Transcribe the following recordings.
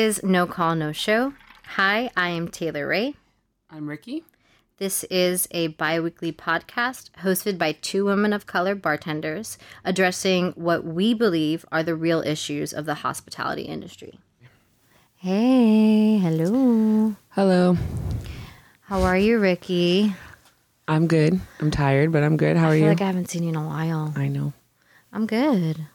Is No Call, No Show. Hi, I am Taylor Rae. I'm Rikki. This is a bi weekly podcast hosted by two women of color bartenders addressing what we believe are the real issues of the hospitality industry. Hey, hello. Hello. How are you, Rikki? I'm good. I'm tired, but I'm good. How are I feel you? like I haven't seen you in a while. I know. I'm good.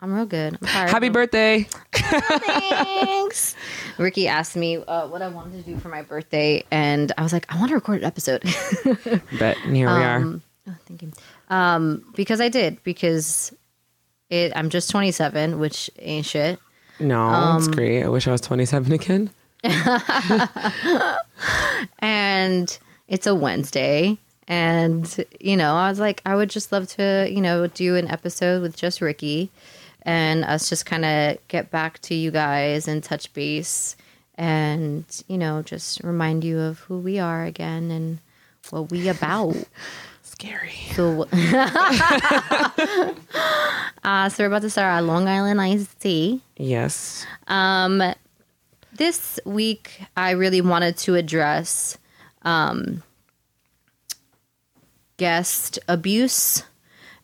I'm real good. I'm tired. Happy birthday. Thanks. Rikki asked me uh, what I wanted to do for my birthday, and I was like, I want to record an episode. Bet. And here we are. Um, oh, thank you. Um, because I did because it. I'm just 27, which ain't shit. No, um, it's great. I wish I was 27 again. and it's a Wednesday. And, you know, I was like, I would just love to, you know, do an episode with just Rikki and us just kind of get back to you guys and touch base and, you know, just remind you of who we are again and what we about. Scary. So, uh, so we're about to start our Long Island iced tea. Yes. Um, this week, I really wanted to address um, guest abuse.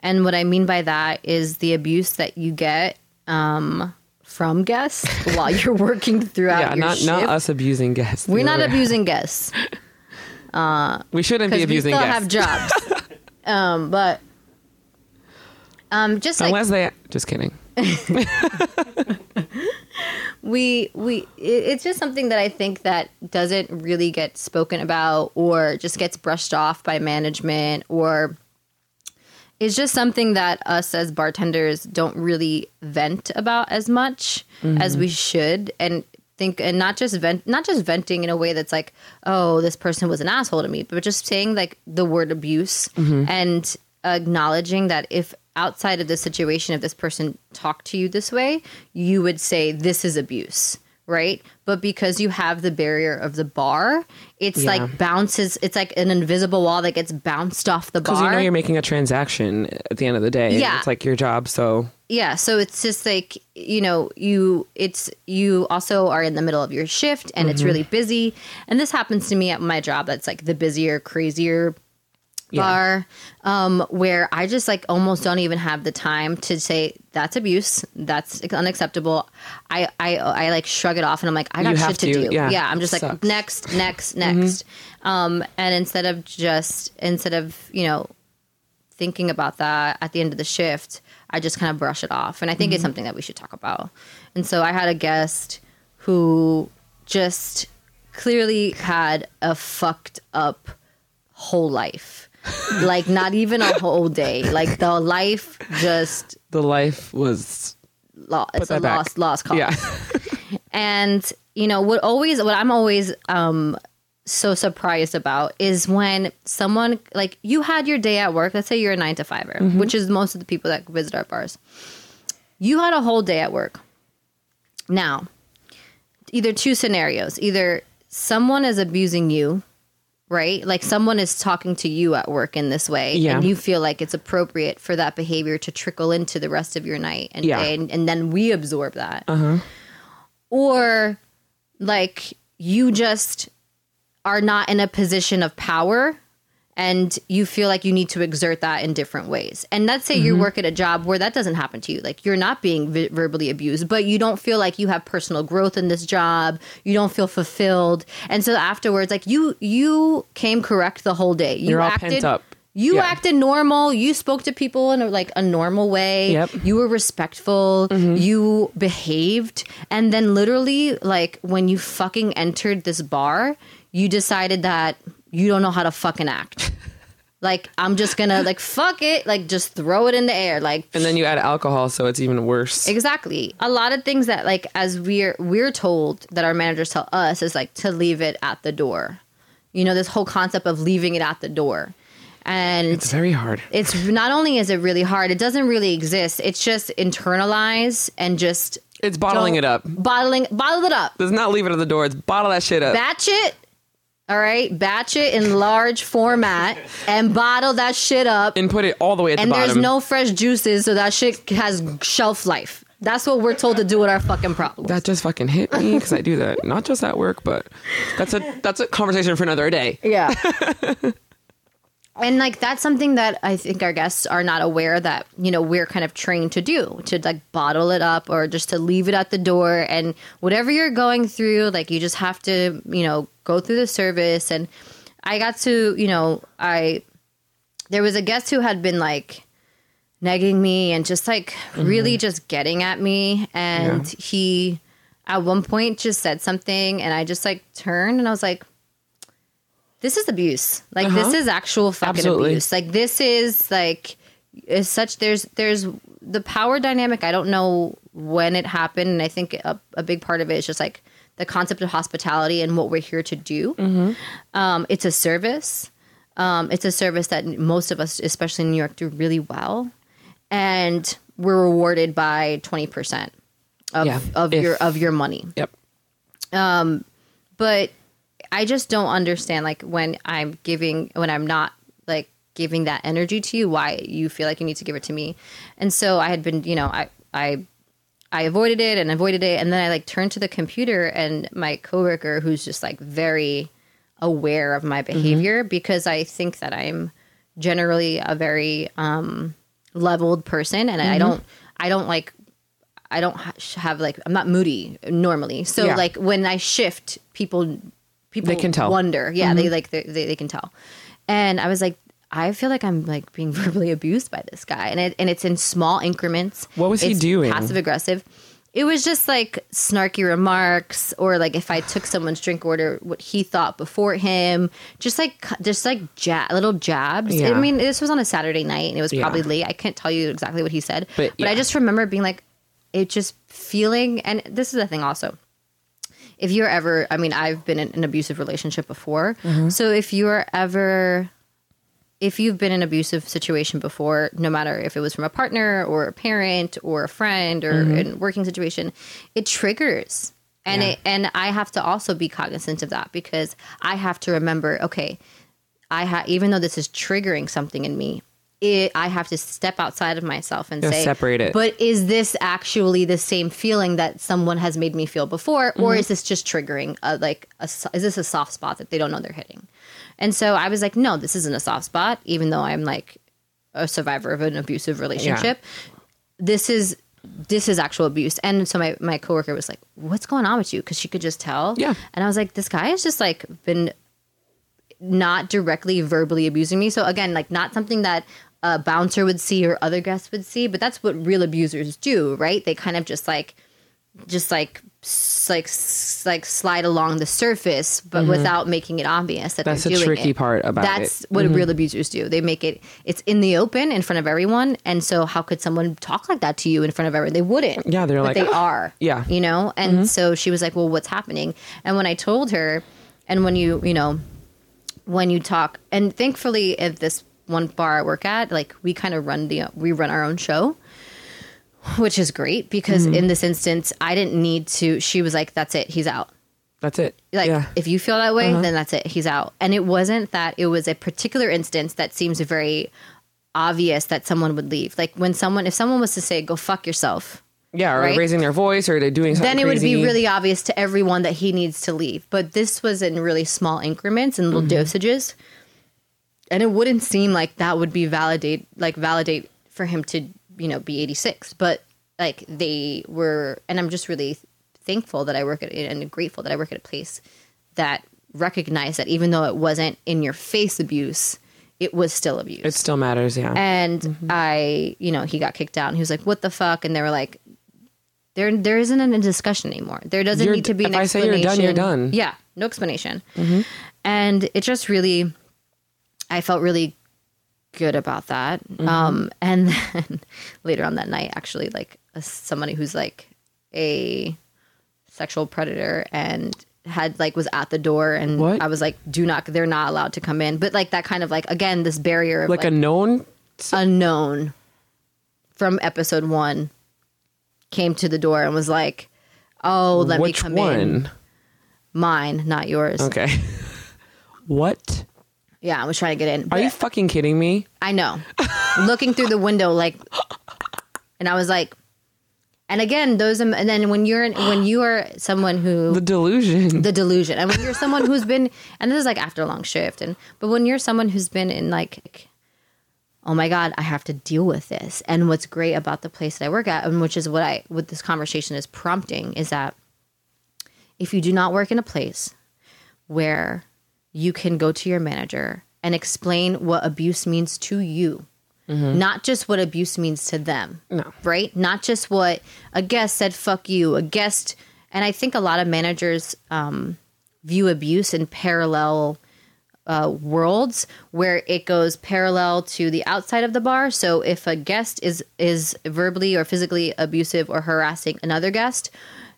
And what I mean by that is the abuse that you get um, from guests while you're working throughout Yeah, your not shift. not us abusing guests. We're not abusing guests We shouldn't be because we abusing still guests. have jobs. um, but um, just like Unless they. Just kidding. we we it- it's just something that i think that doesn't really get spoken about or just gets brushed off by management or it's just something that us as bartenders don't really vent about as much as we mm-hmm. should. And think and not just vent not just venting in a way that's like oh this person was an asshole to me but just saying like the word abuse mm-hmm. and acknowledging that if outside of the situation if this person talked to you this way you would say this is abuse right but because you have the barrier of the bar it's Yeah. like bounces it's like an invisible wall that gets bounced off the bar Because you know you're making a transaction at the end of the day. Yeah. It's like your job. So yeah so it's just like you know you it's you also are in the middle of your shift and it's mm-hmm. really busy and this happens to me at my job that's like the busier crazier bar um where i just like almost don't even have the time to say that's abuse that's unacceptable i i i like shrug it off and i'm like i got shit to, to, do yeah. yeah i'm just like Sucks. Mm-hmm. next next next um and instead of just instead of you know thinking about that at the end of the shift, I just kind of brush it off. And I think it's Mm-hmm. something that we should talk about. And so I had a guest who just clearly had a fucked up whole life. Like not even a whole day. Like the life just the life was. lost. It's a back. lost lost cause. Yeah. And you know what always what I'm always um so surprised about is when someone like you had your day at work. Let's say you're a nine to fiver, which is most of the people that visit our bars. You had a whole day at work. Now, either two scenarios: either someone is abusing you, right? Like someone is talking to you at work in this way, Yeah. and you feel like it's appropriate for that behavior to trickle into the rest of your night and Yeah. day, and, and then we absorb that uh-huh. or like you just are not in a position of power and you feel like you need to exert that in different ways. And let's say you work at a job where that doesn't happen to you. Like you're not being vi- verbally abused, but you don't feel like you have personal growth in this job. You don't feel fulfilled. And so afterwards like you you came correct the whole day. You You're all acted pent up. you Yeah. acted normal. You spoke to people in a, like a normal way. Yep. Mm-hmm. You were respectful. You behaved, and then literally, like when you fucking entered this bar, you decided that you don't know how to fucking act. Like I'm just gonna like fuck it, like just throw it in the air, like And then you add alcohol, so it's even worse. Exactly. A lot of things that like as we're we're told that our managers tell us is like to leave it at the door. You know, this whole concept of leaving it at the door. And It's very hard. it's not only is it really hard, it doesn't really exist. It's just internalize and just It's bottling it up. Bottling bottle it up. Does not leave it at the door. It's bottle that shit up. Batch it. All right, batch it in large format and bottle that shit up. and put it all the way at and the there's no fresh juices, so that shit has shelf life. That's what we're told to do with our fucking problems. That just fucking hit me because I do that not just at work, but that's a that's a conversation for another day. Yeah. and like that's something that I think our guests are not aware that, you know, we're kind of trained to do, to like bottle it up or just to leave it at the door. And whatever you're going through, like you just have to, you know, go through the service. And I got to, you know, I there was a guest who had been like negging me and just like mm-hmm. really just getting at me. And Yeah. he at one point just said something and I just like turned and I was like this is abuse. Like this Uh-huh. is actual fucking Absolutely. abuse. Like this is like is such there's there's the power dynamic. I don't know when it happened and I think a, a big part of it is just like the concept of hospitality and what we're here to do. Mm-hmm. Um, it's a service. Um, it's a service that most of us, especially in New York, do really well, and we're rewarded by twenty percent of Yeah, of if- your of your money. Yep. Um, but I just don't understand, like when I'm giving, when I'm not like giving that energy to you, why you feel like you need to give it to me. And so I had been, you know, I I I avoided it and avoided it, and then I like turned to the computer, and my coworker, who's just like very aware of my behavior, because I think that I'm generally a very um, leveled person, and I don't, I don't like, I don't have like, I'm not moody normally. So Yeah. like when I shift, people, people They can tell. Wonder, yeah, they mm-hmm. like they, they can tell, and I was like. I feel like I'm like being verbally abused by this guy, and it and it's in small increments. What was he doing? Passive aggressive. It was just like snarky remarks, or like if I took someone's drink order, what he thought before him, just like just like ja- little jabs. Yeah. I mean, this was on a Saturday night, and it was Yeah. probably late. I can't tell you exactly what he said, But, but I just remember being like, it just feeling, and this is the thing also if you're ever i mean i've been in an abusive relationship before Mm-hmm. so if you're ever if you've been in an abusive situation before no matter if it was from a partner or a parent or a friend or Mm-hmm. a working situation it triggers and Yeah. it and i have to also be cognizant of that because i have to remember okay i have even though this is triggering something in me it, I have to step outside of myself and say, separate it. But is this actually the same feeling that someone has made me feel before, Mm-hmm. or is this just triggering a, like a, is this a soft spot that they don't know they're hitting? And so I was like, no, this isn't a soft spot, even though I'm like a survivor of an abusive relationship. This is this is actual abuse. And so my my coworker was like, "What's going on with you?" Because she could just tell. Yeah. And I was like, "This guy has just like been not directly verbally abusing me. So again, like not something that a bouncer would see or other guests would see, but that's what real abusers do, right? They kind of just like just like like like slide along the surface, but without making it obvious that Mm-hmm. That's they're the doing tricky it. part about That's it. Mm-hmm. what real abusers do. They make it it's in the open in front of everyone, and so how could someone talk like that to you in front of everyone? They wouldn't. Yeah, they're but like, they are. Yeah. you know. And so she was like, "Well, what's happening?" And when I told her, and when you you know when you talk and thankfully at this one bar I work at, like we kind of run the we run our own show, which is great because Mm-hmm. in this instance I didn't need to. She was like, "That's it, he's out." That's it. Like yeah. if you feel that way, then that's it, he's out. And it wasn't that; it was a particular instance that seems very obvious that someone would leave. Like when someone, if someone was to say, "Go fuck yourself," yeah, or right? raising their voice, or they're doing something. then it would be really obvious to everyone that he needs to leave. But this was in really small increments and little dosages. And it wouldn't seem like that would be validate like validate for him to, you know, be 86. But like they were and I'm just really thankful that I work at and grateful that I work at a place that recognized that even though it wasn't in your face abuse, it was still abuse. It still matters. Yeah. And mm-hmm. I, you know, he got kicked out and he was like, what the fuck? And they were like, there, there isn't a discussion anymore. There doesn't You're- need to be an if I say you're done, you're done. Yeah, no explanation. Mm-hmm. And it just really, I felt really good about that. Um, and then later on that night, actually, like a, somebody who's like a sexual predator and had like was at the door and What? I was like, do not, they're not allowed to come in. But like that kind of like again, this barrier of like, a known. unknown from episode one came to the door and was like, "Oh, let which me come one? in." Mine, not yours. Okay. what? Yeah, I was trying to get in. Are you fucking kidding me? I know. Looking through the window, like, and I was like, and again, those and then when you're when you are someone who The delusion. the delusion. And when you're someone who's been, and this is like after a long shift, and but when you're someone who's been in like, oh my god, I have to deal with this. And what's great about the place that I work at, and which is what I what this conversation is prompting, is that if you do not work in a place where you can go to your manager and explain what abuse means to you. Not just what abuse means to them No. right? Not just what a guest said, fuck you, a guest. And I think a lot of managers um, view abuse in parallel uh, worlds where it goes parallel to the outside of the bar. So if a guest is is verbally or physically abusive or harassing another guest,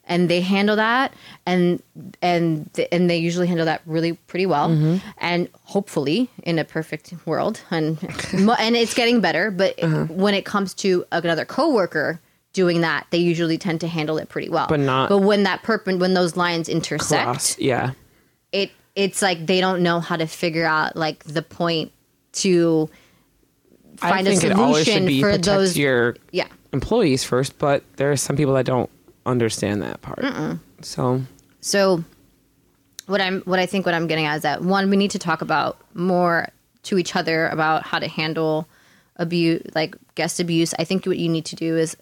and they handle that, and and and they usually handle that really pretty well, mm-hmm. and hopefully in a perfect world, and and it's getting better. But uh-huh. when it comes to another coworker doing that, they usually tend to handle it pretty well. But not- But when that perp when those lines intersect, Cross. Yeah. it it's like they don't know how to figure out like the point to I find a think it always should solution be for protect those your yeah employees first, but there are some people that don't understand that part. So so what i'm what i think what i'm getting at is that one we need to talk about more to each other about how to handle abuse like guest abuse. I think what you need to do is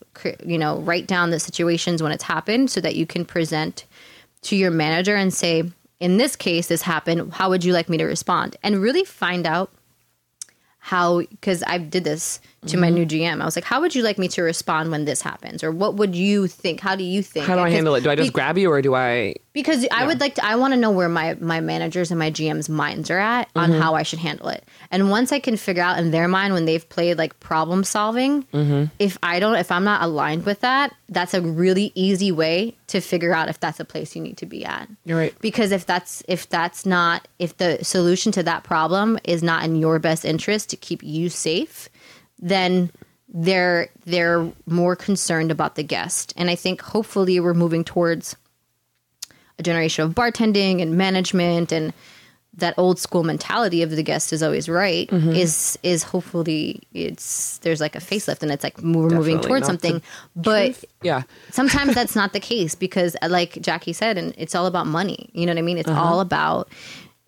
you know write down the situations when it's happened so that you can present to your manager and say in this case this happened. How would you like me to respond? And really find out how because I did this to my new GM. I was like, how would you like me to respond when this happens, or what would you think? How do you think? how do I handle it? Do I just be- grab you or do I because I would like to. I want to know where my my managers and my GMs' minds are at on Mm-hmm. how I should handle it. And once I can figure out in their mind when they've played like problem solving, Mm-hmm. if I don't, if I'm not aligned with that, that's a really easy way to figure out if that's a place you need to be at. You're right. Because if that's if that's not if the solution to that problem is not in your best interest to keep you safe, then they're they're more concerned about the guest. And I think hopefully we're moving towards a generation of bartending and management and that old school mentality of the guest is always right Mm-hmm. is is hopefully it's there's like a facelift and it's like we're moving towards something but Yeah. sometimes that's not the case because uh, like jackie said and it's all about money you know what i mean it's Uh-huh. all about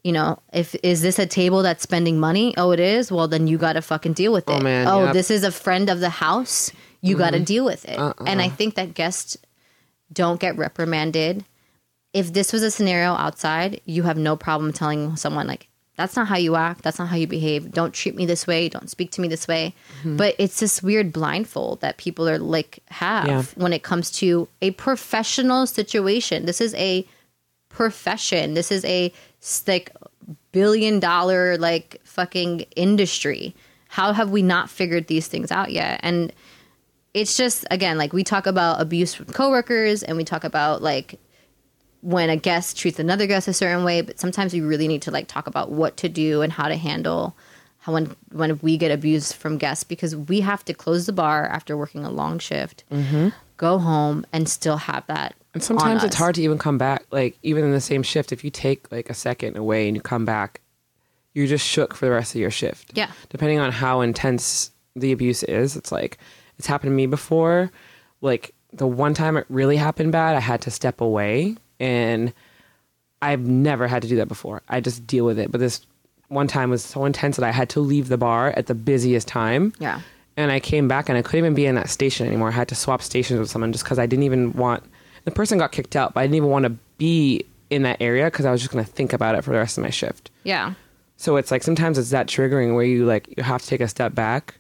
you know if is this a table that's spending money? Oh it is? Well then you gotta fucking deal with oh, it. Oh, man, oh yep. this is a friend of the house. You gotta mm-hmm. deal with it. Uh-uh. And i think that guests don't get reprimanded. If this was a scenario outside you have no problem telling someone like that's not how you act. That's not how you behave. Don't treat me this way. Don't speak to me this way. Mm-hmm. But it's this weird blindfold that people are like have Yeah. when it comes to a professional situation. This is a profession. This is a like billion dollar like fucking industry. How have we not figured these things out yet? And it's just again like we talk about abuse from coworkers and we talk about like when a guest treats another guest a certain way but sometimes we really need to like talk about what to do and how to handle how when when we get abused from guests because we have to close the bar after working a long shift mm-hmm. go home and still have that And sometimes it's hard to even come back. Like even in the same shift, if you take like a second away and you come back, you're just shook for the rest of your shift. Yeah. Depending on how intense the abuse is, it's like it's happened to me before. Like the one time it really happened bad, I had to step away and I've never had to do that before. I just deal with it. But this one time was so intense that I had to leave the bar at the busiest time. Yeah. And I came back and I couldn't even be in that station anymore. I had to swap stations with someone just because I didn't even want. The person got kicked out, but I didn't even want to be in that area because I was just going to think about it for the rest of my shift. yeah So it's like sometimes it's that triggering where you like you have to take a step back,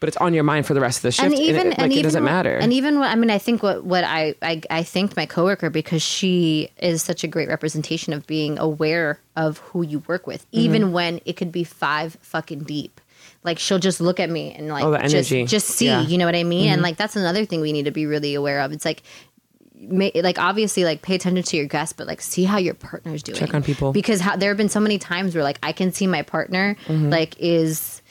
but it's on your mind for the rest of the shift, and even it, like and it even doesn't what- matter. And even what I mean, I think what what I I, I thanked my coworker because she is such a great representation of being aware of who you work with, Mm-hmm. even when it could be five fucking deep. Like she'll just look at me and like Oh, just just see, Yeah. you know what I mean? Mm-hmm. And like that's another thing we need to be really aware of. It's like. ma- Like obviously, like pay attention to your guests, but like see how your partner's doing. Check on people. because how, there have been so many times where like I can see my partner Mm-hmm. like is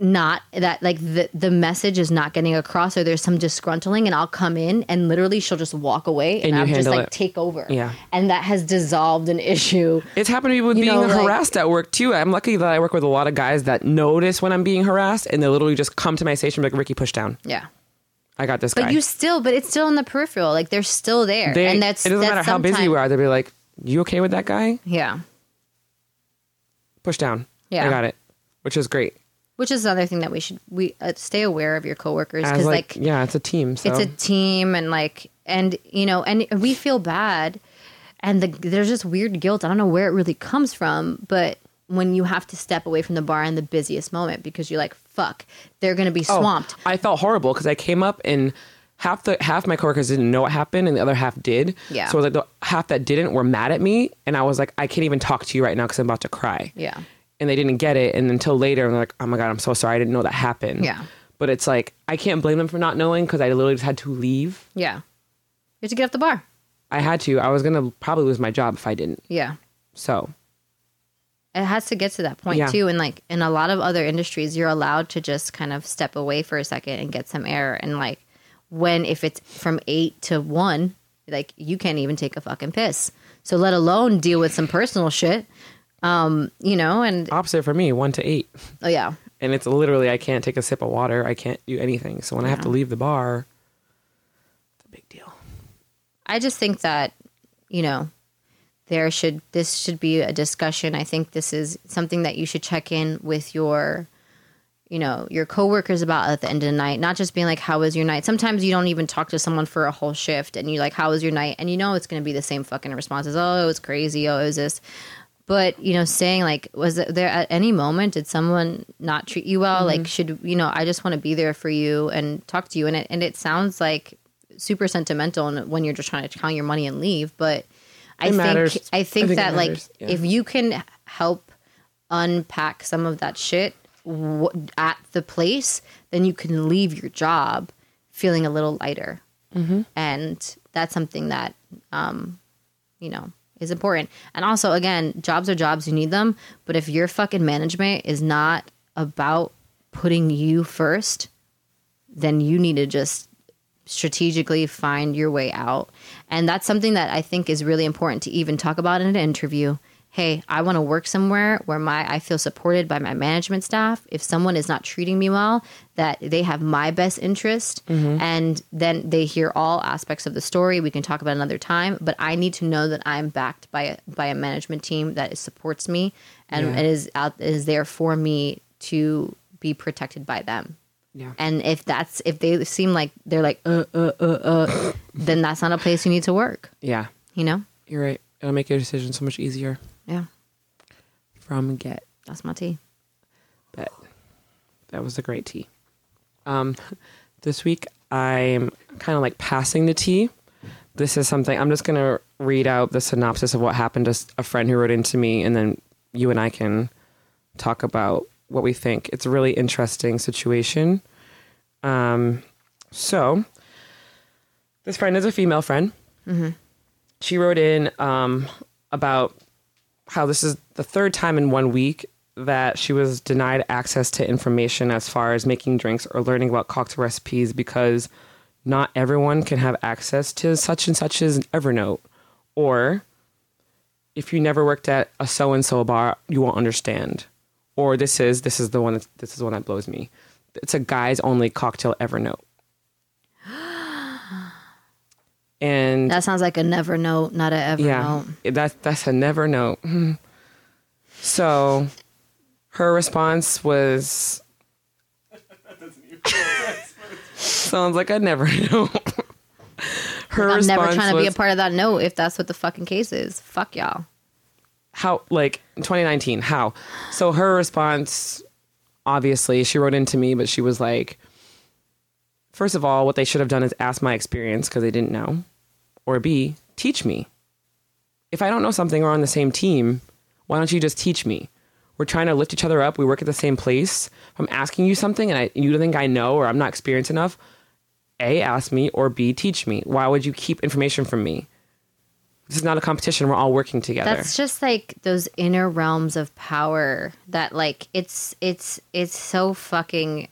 not that like the the message is not getting across or there's some disgruntling and I'll come in and literally she'll just walk away and, And I'll just like it. take over. Yeah. And that has dissolved an issue. It's happened to me with You being know, like- harassed at work too. I'm lucky that I work with a lot of guys that notice when I'm being harassed and they literally just come to my station and be like, Rikki, push down. Yeah. I got this But you still, but it's still in the peripheral. Like they're still there, They- and that's it doesn't that's matter how busy you are. They'll be like, "You okay with that guy? Yeah, Push down. Yeah. I got it." Which is great. Which is another thing that we should we uh, stay aware of your coworkers because like, like yeah, it's a team. So it's a team and like and you know and we feel bad and the, there's just weird guilt i don't know where it really comes from but when you have to step away from the bar in the busiest moment because you're like fuck they're gonna be Oh, swamped I felt horrible because I came up and half the half my coworkers didn't know what happened and the other half did. Yeah. So like the half that didn't were mad at me and I was like, I can't even talk to you right now because I'm about to cry. yeah And they didn't get it and until later I'm like, oh my god, I'm so sorry, I didn't know that happened. Yeah. But it's like I can't blame them for not knowing because I literally just had to leave. yeah you have to get off the bar I had to. I was gonna probably lose my job if I didn't. yeah So it has to get to that point Yeah. too and like in a lot of other industries you're allowed to just kind of step away for a second and get some air and like when if it's from eight to one like you can't even take a fucking piss so let alone deal with some personal shit um you know and opposite for me, one to eight. oh yeah And it's literally I can't take a sip of water. I can't do anything. So when I have to leave the bar, it's a big deal. I just think that, you know, there should this should be a discussion. I think this is something that you should check in with your you know, your coworkers about at the end of the night, not just being like, How was your night? Sometimes you don't even talk to someone for a whole shift and you're like, How was your night? And you know it's gonna be the same fucking responses. Oh, it was crazy, oh, it was this. But, you know, saying like, was there at any moment did someone not treat you well? Like should you know, I just want to be there for you and talk to you. And it and it sounds like super sentimental and when you're just trying to count your money and leave. But I think. I I think think it that like yeah. if you can help unpack some of that shit w- at the place, then you can leave your job feeling a little lighter. Mm-hmm. And that's something that, um, you know, is important. And also, again, jobs are jobs, you need them. But if your fucking management is not about putting you first, then you need to just strategically find your way out. And that's something that I think is really important to even talk about in an interview. Hey, I want to work somewhere where my I feel supported by my management staff. If someone is not treating me well, that they have my best interest and then they hear all aspects of the story. We can talk about another time, but I need to know that I'm backed by a by a management team that supports me and Yeah. it is out is there for me to be protected by them. Yeah. And if that's if they seem like they're like uh uh uh uh, then that's not a place you need to work. Yeah. You know? You're right. It'll make your decision so much easier Yeah, from get. that's my tea. But That was a great tea. Um, this week I'm kind of like passing the tea. This is something I'm just gonna read out the synopsis of what happened to a friend who wrote into me, and then you and I can talk about what we think. It's a really interesting situation. Um, so this friend is a female friend. She wrote in um, about how this is the third time in one week that she was denied access to information as far as making drinks or learning about cocktail recipes because not everyone can have access to such and such as Evernote. Or if you never worked at a so and so bar, you won't understand. Or this is this is the one that this is the one that blows me. It's a guys only cocktail Evernote. And That sounds like a never note, not a ever yeah, note. that's that's a never note. Hmm. So, her response was sounds like a never note. her I'm never trying to be a part of that note if that's what the fucking case is. Fuck y'all. how like 2019 how so her response obviously she wrote into me but she was like first of all what they should have done is ask my experience because they didn't know. Or b teach me. If i don't know something we're on the same team. Why don't you just teach me? We're trying to lift each other up. We work at the same place. If i'm asking you something and I, you don't think i know or i'm not experienced enough a ask me or b teach me. Why would you keep information from me? This is not a competition. We're all working together. That's just like those inner realms of power that like it's it's it's so fucking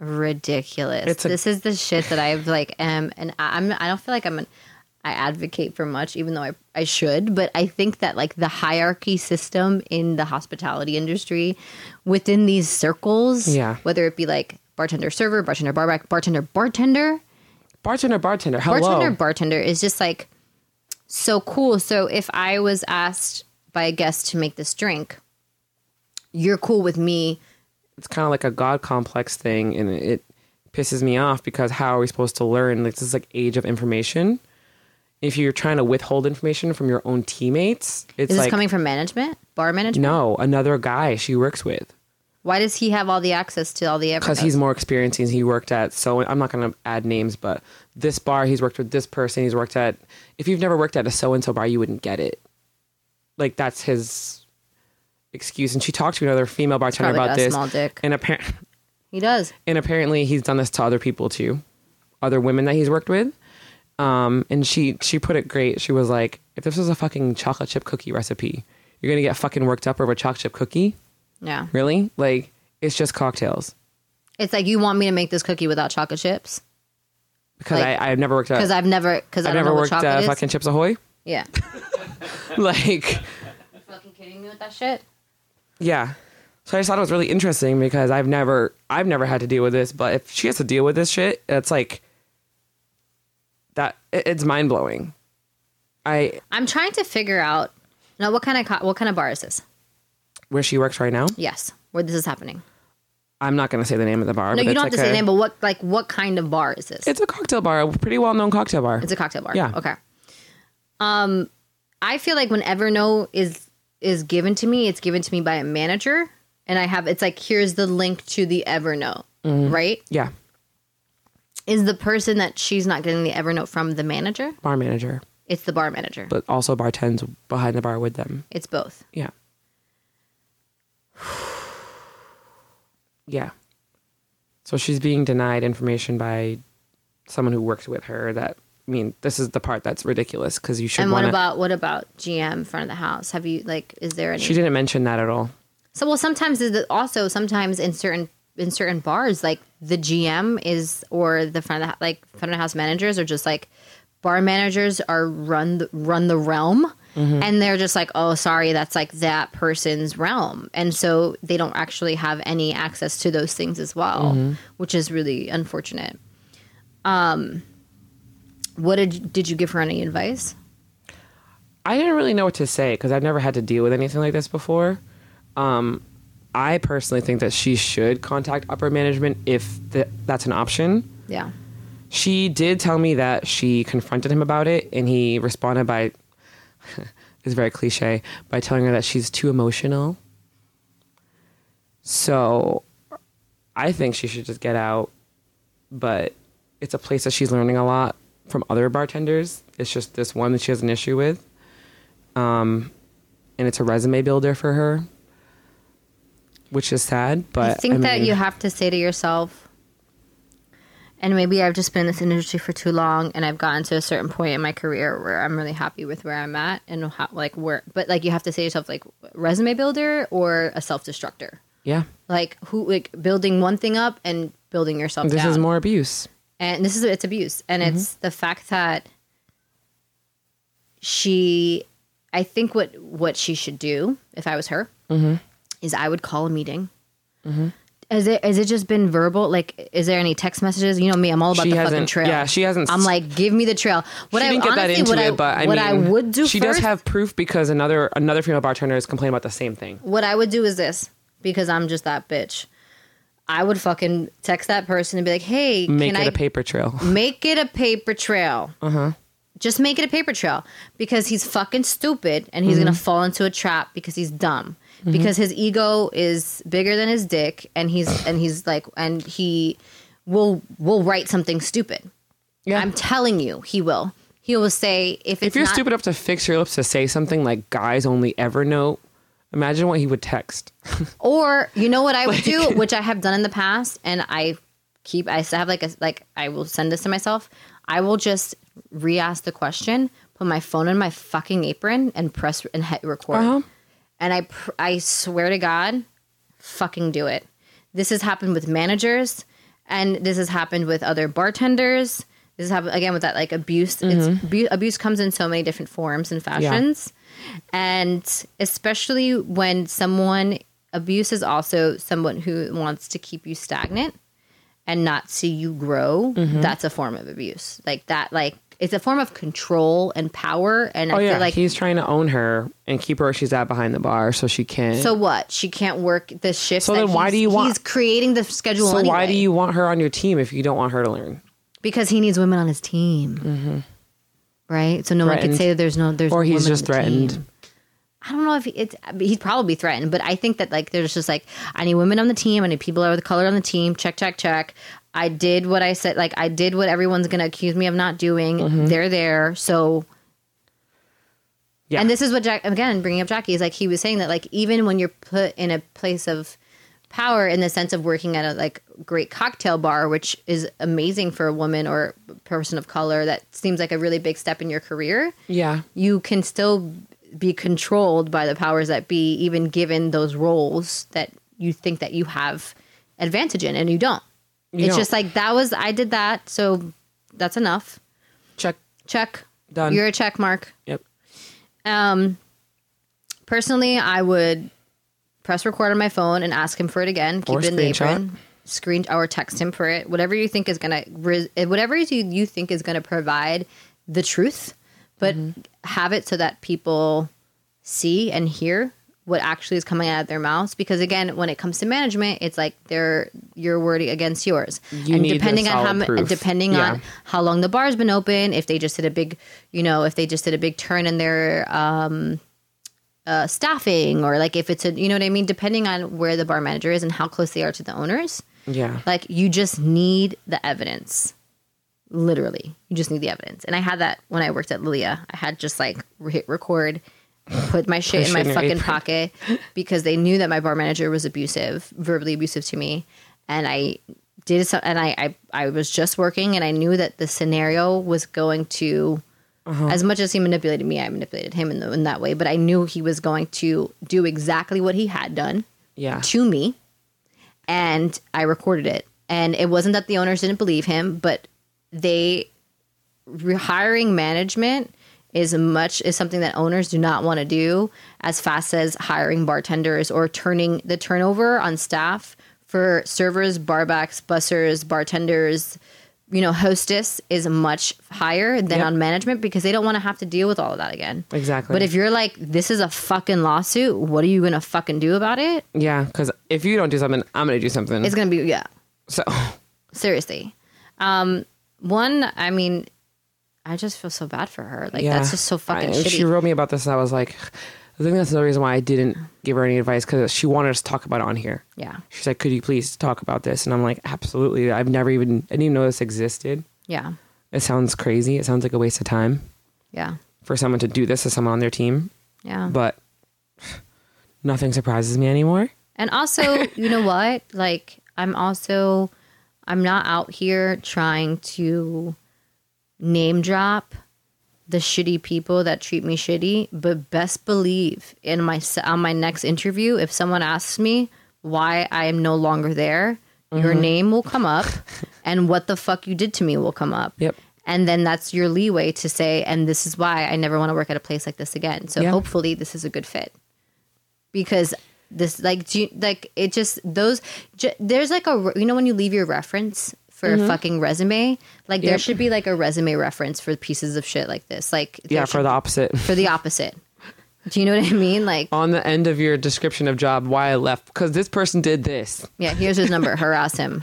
ridiculous. A- this is the shit that I've like am and I- I'm I don't feel like I'm an I advocate for much even though I I should, but I think that like the hierarchy system in the hospitality industry within these circles, Yeah. whether it be like bartender server, bartender barback, bartender bartender, bartender, bartender. Hello. bartender bartender is just like so cool so if i was asked by a guest to make this drink you're cool with me it's kind of like a god complex thing, and it pisses me off because how are we supposed to learn? Like, this is like age of information. If you're trying to withhold information from your own teammates, it's is like coming from management bar management no, another guy she works with why does he have all the access to all the because he's more experienced. and He worked at so I'm not going to add names, but this bar he's worked with this person. He's worked at. If you've never worked at a so and so bar, you wouldn't get it. Like that's his excuse. And she talked to another female bartender about this, small dick. and apparently. he does. and apparently he's done this to other people too. Other women that he's worked with. Um, and she she put it great. She was like if this was a fucking chocolate chip cookie recipe you're gonna get fucking worked up over a chocolate chip cookie? Yeah. Really? Like it's just cocktails. It's like you want me to make this cookie without chocolate chips? Because Like- I, i've never worked out. because i've never because i've never worked is. fucking chips ahoy? Yeah. Like you fucking kidding me with that shit yeah so i just thought it was really interesting because i've never i've never had to deal with this but if she has to deal with this shit it's like that it- it's mind-blowing i i'm trying to figure out now what kind of co- what kind of bar is this where she works right now yes where this is happening I'm not going to say the name of the bar. no you don't have like to say a, the name but what like what kind of bar is this It's a cocktail bar, a pretty well known cocktail bar. It's a cocktail bar. Yeah. Okay. Um, I feel like when Evernote is is given to me, it's given to me by a manager, and I have it's like here's the link to the Evernote, Mm-hmm. right? yeah, Is the person that she's not getting the Evernote from the manager? bar manager, It's the bar manager. but also bartends behind the bar with them. it's both. Yeah. yeah. So she's being denied information by someone who works with her. That I mean, this is the part that's ridiculous because you should And what want to. about what about GM front of the house? Have you like is there any? She didn't mention that at all. So well, sometimes is also sometimes in certain in certain bars, like the GM is or the front of the, like front of the house managers are just like bar managers are run the, run the realm, and they're just like, oh, sorry, that's like that person's realm, and so they don't actually have any access to those things as well, which is really unfortunate. Um, what did did you give her any advice? I didn't really know what to say because I've never had to deal with anything like this before. Um, I personally think that she should contact upper management if th- that's an option. Yeah, She did tell me that she confronted him about it, and he responded by, it's very cliche, by telling her that she's too emotional. So I think she should just get out, but it's a place that she's learning a lot from other bartenders. It's just this one that she has an issue with. Um, and it's a resume builder for her, which is sad. But I think that mean, you have to say to yourself, and maybe I've just been in this industry for too long, and I've gotten to a certain point in my career where I'm really happy with where I'm at, and how, like where. But like you have to say to yourself, like resume builder or a self destructor. yeah, Like who, like building one thing up and building yourself this down. is more abuse. And this is it's abuse and Mm-hmm. it's the fact that she i think what what she should do if i was her Mm-hmm. is i would call a meeting Has it has it just been verbal? Like, is there any text messages? You know me, I'm all about She the fucking trail. yeah, she hasn't I'm like, give me the trail. What I didn't get honestly, that into what I it, but I what mean, I would do She first, does have proof because another another female bartender has complained about the same thing. what I would do is this because I'm just that bitch. I would fucking text that person and be like, hey, Make it I a paper trail. make it a paper trail. Uh huh. Just make it a paper trail because he's fucking stupid and he's gonna fall into a trap because he's dumb. Because his ego is bigger than his dick, and he's and he's like, and he will will write something stupid. Yeah. I'm telling you, he will. He will say if it's if you're not, stupid enough to fix your lips to say something like guys only Evernote, imagine what he would text. Or you know what I would do, which I have done in the past, and I keep. I still have like a like. I will send this to myself. I will just re-ask the question, put my phone in my fucking apron, and press and hit record. Uh-huh. And I pr- I swear to God, fucking do it. This has happened with managers, and this has happened with other bartenders. This has happened again with that like abuse. It's, abu- abuse comes in so many different forms and fashions, and especially when someone abuse is also someone who wants to keep you stagnant and not see you grow, Mm-hmm. that's a form of abuse. Like that, like it's a form of control and power. And Oh I yeah, feel like he's trying to own her and keep her where she's at behind the bar, so she can't so what? She can't work the shift. So then why do you want- He's creating the schedule. so why do you want her on your team if you don't want her to learn? Because he needs women on his team. Right. So no one Threatened. can say that there's no there's Or he's just threatened. team. I don't know if it's he's probably threatened, but I think that like there's just like I need women on the team, I need people of the color on the team. Check, check, check. I did what I said. Like I did what everyone's gonna accuse me of not doing. Mm-hmm. They're there, so. Yeah. And this is what Jack again bringing up Jackie is like he was saying that like even when you're put in a place of power in the sense of working at a like great cocktail bar, which is amazing for a woman or person of color, that seems like a really big step in your career Yeah, you can still be controlled by the powers that be, even given those roles that you think that you have advantage in, and you don't. You it's don't. just like that was I did that, so that's enough. check. Check. Done. You're a check mark. Yep. Um, personally, I would press record on my phone and ask him for it again. Keep Or it in the apron. Screen or text him for it. Whatever you think is gonna, whatever you you think is gonna provide the truth, but Mm-hmm. have it so that people see and hear what actually is coming out of their mouths. Because again, when it comes to management, it's like they're your word against yours. You and depending on how proof. depending Yeah. on how long the bar's been open, if they just did a big, you know, if they just did a big turn in their um, uh, staffing, or like if it's a, you know what I mean, depending on where the bar manager is and how close they are to the owners. Yeah. Like you just need the evidence. Literally, you just need the evidence. And I had that when I worked at Lilia. I had just like hit record, put my shit in my in fucking apron. pocket because they knew that my bar manager was abusive, verbally abusive to me, and I did so. And I I, I was just working, and I knew that the scenario was going to. Uh-huh. As much as he manipulated me, I manipulated him in, the, in that way. But I knew he was going to do exactly what he had done Yeah. to me and I recorded it. And it wasn't that the owners didn't believe him, but they hiring management is much is something that owners do not want to do as fast as hiring bartenders or turning the turnover on staff for servers, barbacks, bussers, bartenders, you know, hostess is much higher than Yep. on management because they don't want to have to deal with all of that again. Exactly. But if you're like, this is a fucking lawsuit, what are you gonna fucking do about it? yeah, because if you don't do something, I'm gonna do something. It's gonna be yeah. so Seriously. Um, one, I mean, I just feel so bad for her. Like yeah, that's just so fucking I- shitty. She wrote me about this, and I was like, I think that's the reason why I didn't give her any advice because she wanted us to talk about it on here. yeah, She's like, "Could you please talk about this?" And I'm like, "Absolutely." I've never even I didn't even know this existed. yeah, It sounds crazy. It sounds like a waste of time yeah, for someone to do this to someone on their team. yeah. But nothing surprises me anymore. And also, you know what? Like, I'm also, I'm not out here trying to name drop the shitty people that treat me shitty, but best believe in my on my next interview, if someone asks me why I am no longer there, your Mm-hmm. name will come up, and what the fuck you did to me will come up. Yep. And then that's your leeway to say, and this is why I never want to work at a place like this again. So Yeah. hopefully this is a good fit because this like do you, like it just those j- there's like a you know when you leave your reference for a fucking resume like there. Yep. should be like a resume reference for pieces of shit like this like there Yeah, should- for the opposite. for the opposite do you know what i mean like on the end of your description of job, why I left because this person did this. yeah here's his number harass him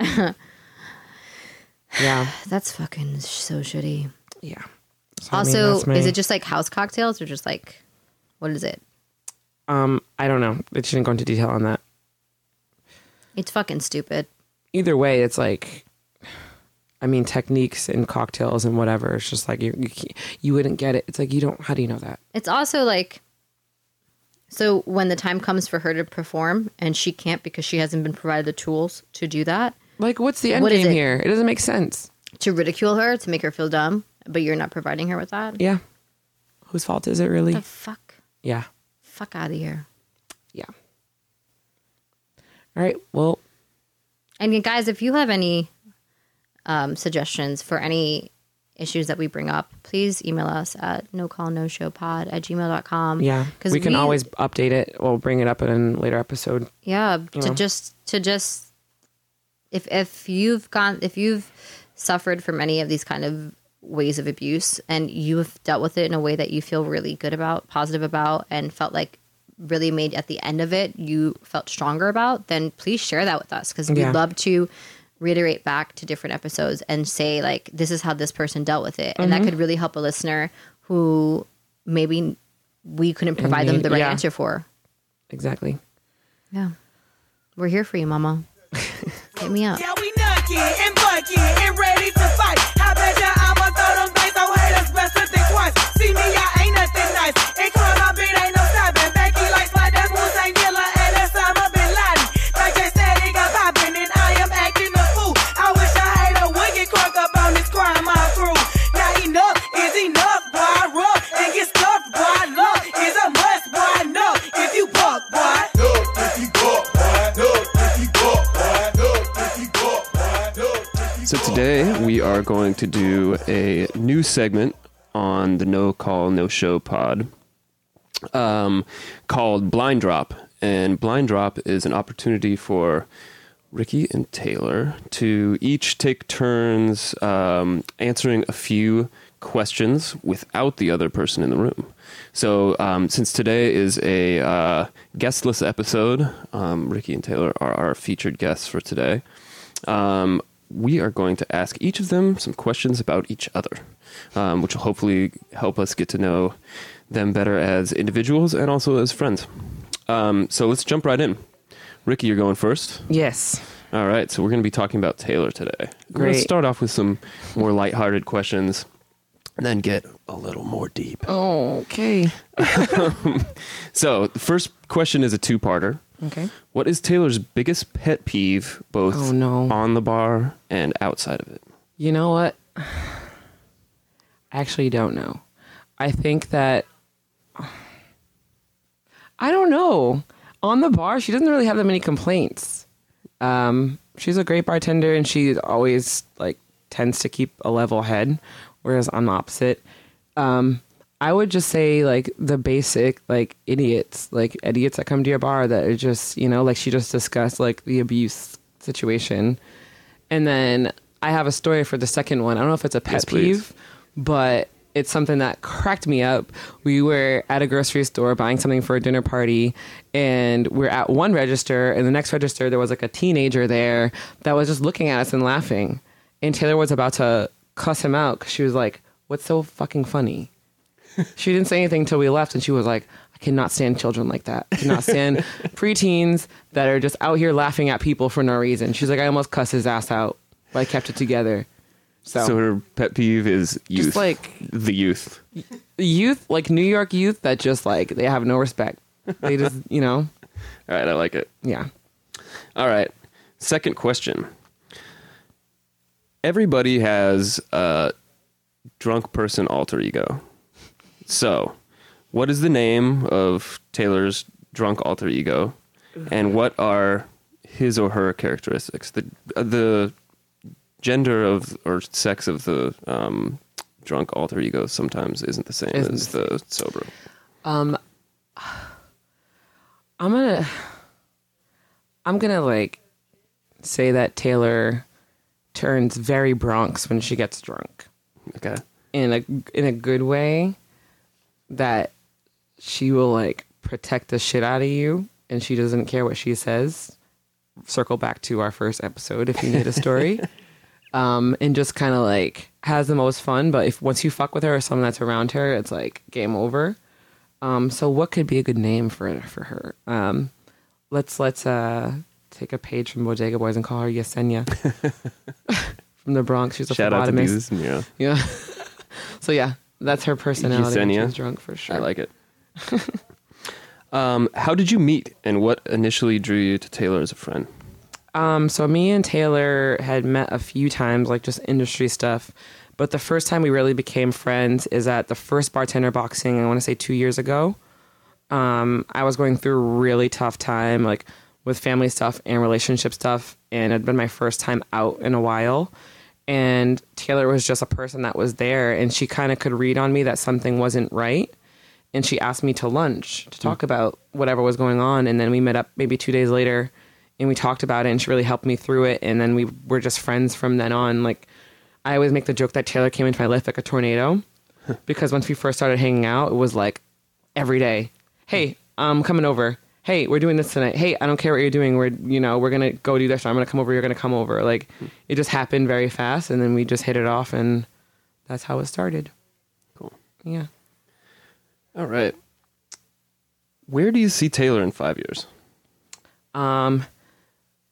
Yeah, that's fucking so shitty yeah. So, I mean, also is it just like house cocktails or just like what is it Um, I don't know. It shouldn't go into detail on that. it's fucking stupid Either way, it's like, I mean, techniques and cocktails and whatever. It's just like you you, you wouldn't get it. It's like you don't. How do you know that? It's also like so when the time comes for her to perform and she can't because she hasn't been provided the tools to do that, Like, what's the end What game it? here? It doesn't make sense. to ridicule her, to make her feel dumb, but you're not providing her with that. Yeah. Whose fault is it really? The fuck? Yeah. Fuck out of here. Yeah. All right. Well, And guys, if you have any um, suggestions for any issues that we bring up, please email us at no call no show pod at gmail.com. yeah. Because we can always update it. We'll bring it up in a later episode. yeah, to know. just to just if if you've gone if you've suffered from any of these kind of ways of abuse and you have dealt with it in a way that you feel really good about, positive about, and felt like really made at the end of it you felt stronger about, then please share that with us because Yeah. we'd love to reiterate back to different episodes and say like this is how this person dealt with it, and that mm-hmm. could really help a listener who maybe we couldn't provide them the right yeah. answer for. Exactly. Yeah, we're here for you, Mama. Hit me up. Yeah, today we are going to do a new segment on the No Call No Show pod um, called Blind Drop, and Blind Drop is an opportunity for Rikki and Taylor to each take turns um, answering a few questions without the other person in the room. So, um, since today is a uh, guestless episode, um, Rikki and Taylor are our featured guests for today. Um, we are going to ask each of them some questions about each other, um, which will hopefully help us get to know them better as individuals and also as friends. Um, so let's jump right in. Rikki, you're going first. Yes. All right, so we're going to be talking about Taylor today. We're going to Great. start off with some more lighthearted questions, and then get a little more deep. Oh, okay. So the first question is a two-parter. Okay. What is Taylor's biggest pet peeve, both Oh, no. on the bar and outside of it? You know what? I actually don't know. I think that I don't know. On the bar, she doesn't really have that many complaints. Um, she's a great bartender, and she always like tends to keep a level head. Whereas I'm the opposite. Um, I would just say like the basic like idiots, like idiots that come to your bar that are just you know like she just discussed like the abuse situation, and then I have a story for the second one. I don't know if it's a pet Yes, peeve, but it's something that cracked me up. We were at a grocery store buying something for a dinner party, and we're at one register, and the next register there was like a teenager there that was just looking at us and laughing, and Taylor was about to cuss him out because she was like, "What's so fucking funny?" She didn't say anything until we left, and she was like, "I cannot stand children like that. I cannot stand preteens that are just out here laughing at people for no reason." She's like, "I almost cussed his ass out, but I kept it together." So, So her pet peeve is youth. just like the youth. youth, like New York youth, that just like they have no respect. They just, you know, All right, I like it. yeah. All right. Second question. Everybody has a drunk person alter ego. So, what is the name of Taylor's drunk alter ego, and what are his or her characteristics? The uh, the gender of or sex of the um, drunk alter ego sometimes isn't the same Isn't as the sober. Um, I'm gonna, I'm gonna like say that Taylor turns very Bronx when she gets drunk Okay. in a in a good way. That she will like protect the shit out of you, and she doesn't care what she says. Circle back to our first episode if you need a story. um, and just kind of like has the most fun. But if once you fuck with her or someone that's around her, it's like game over. Um, so what could be a good name for for her? Um, let's let's uh, take a page from Bodega Boys and call her Yesenia from the Bronx. She's a Shout out to phlebotomist. Yeah, Yeah. so yeah, that's her personality. when Yesenia. She's drunk for sure. I like it. um, how did you meet, and what initially drew you to Taylor as a friend? Um, so me and Taylor had met a few times, like just industry stuff. But the first time we really became friends is at the first bartender boxing. I want to say two years ago. Um, I was going through a really tough time, like with family stuff and relationship stuff, and it had been my first time out in a while. And Taylor was just a person that was there, and she kind of could read on me that something wasn't right. And she asked me to lunch to talk mm. about whatever was going on. And then we met up maybe two days later and we talked about it, and she really helped me through it. And then we were just friends from then on. Like, I always make the joke that Taylor came into my life like a tornado, because once we first started hanging out, it was like every day. Hey, I'm coming over. Hey, we're doing this tonight. Hey, I don't care what you're doing. We're you know we're gonna go do this. I'm gonna come over. You're gonna come over. Like, it just happened very fast, and then we just hit it off, and that's how it started. Cool. Yeah. All right. Where do you see Taylor in five years, Um,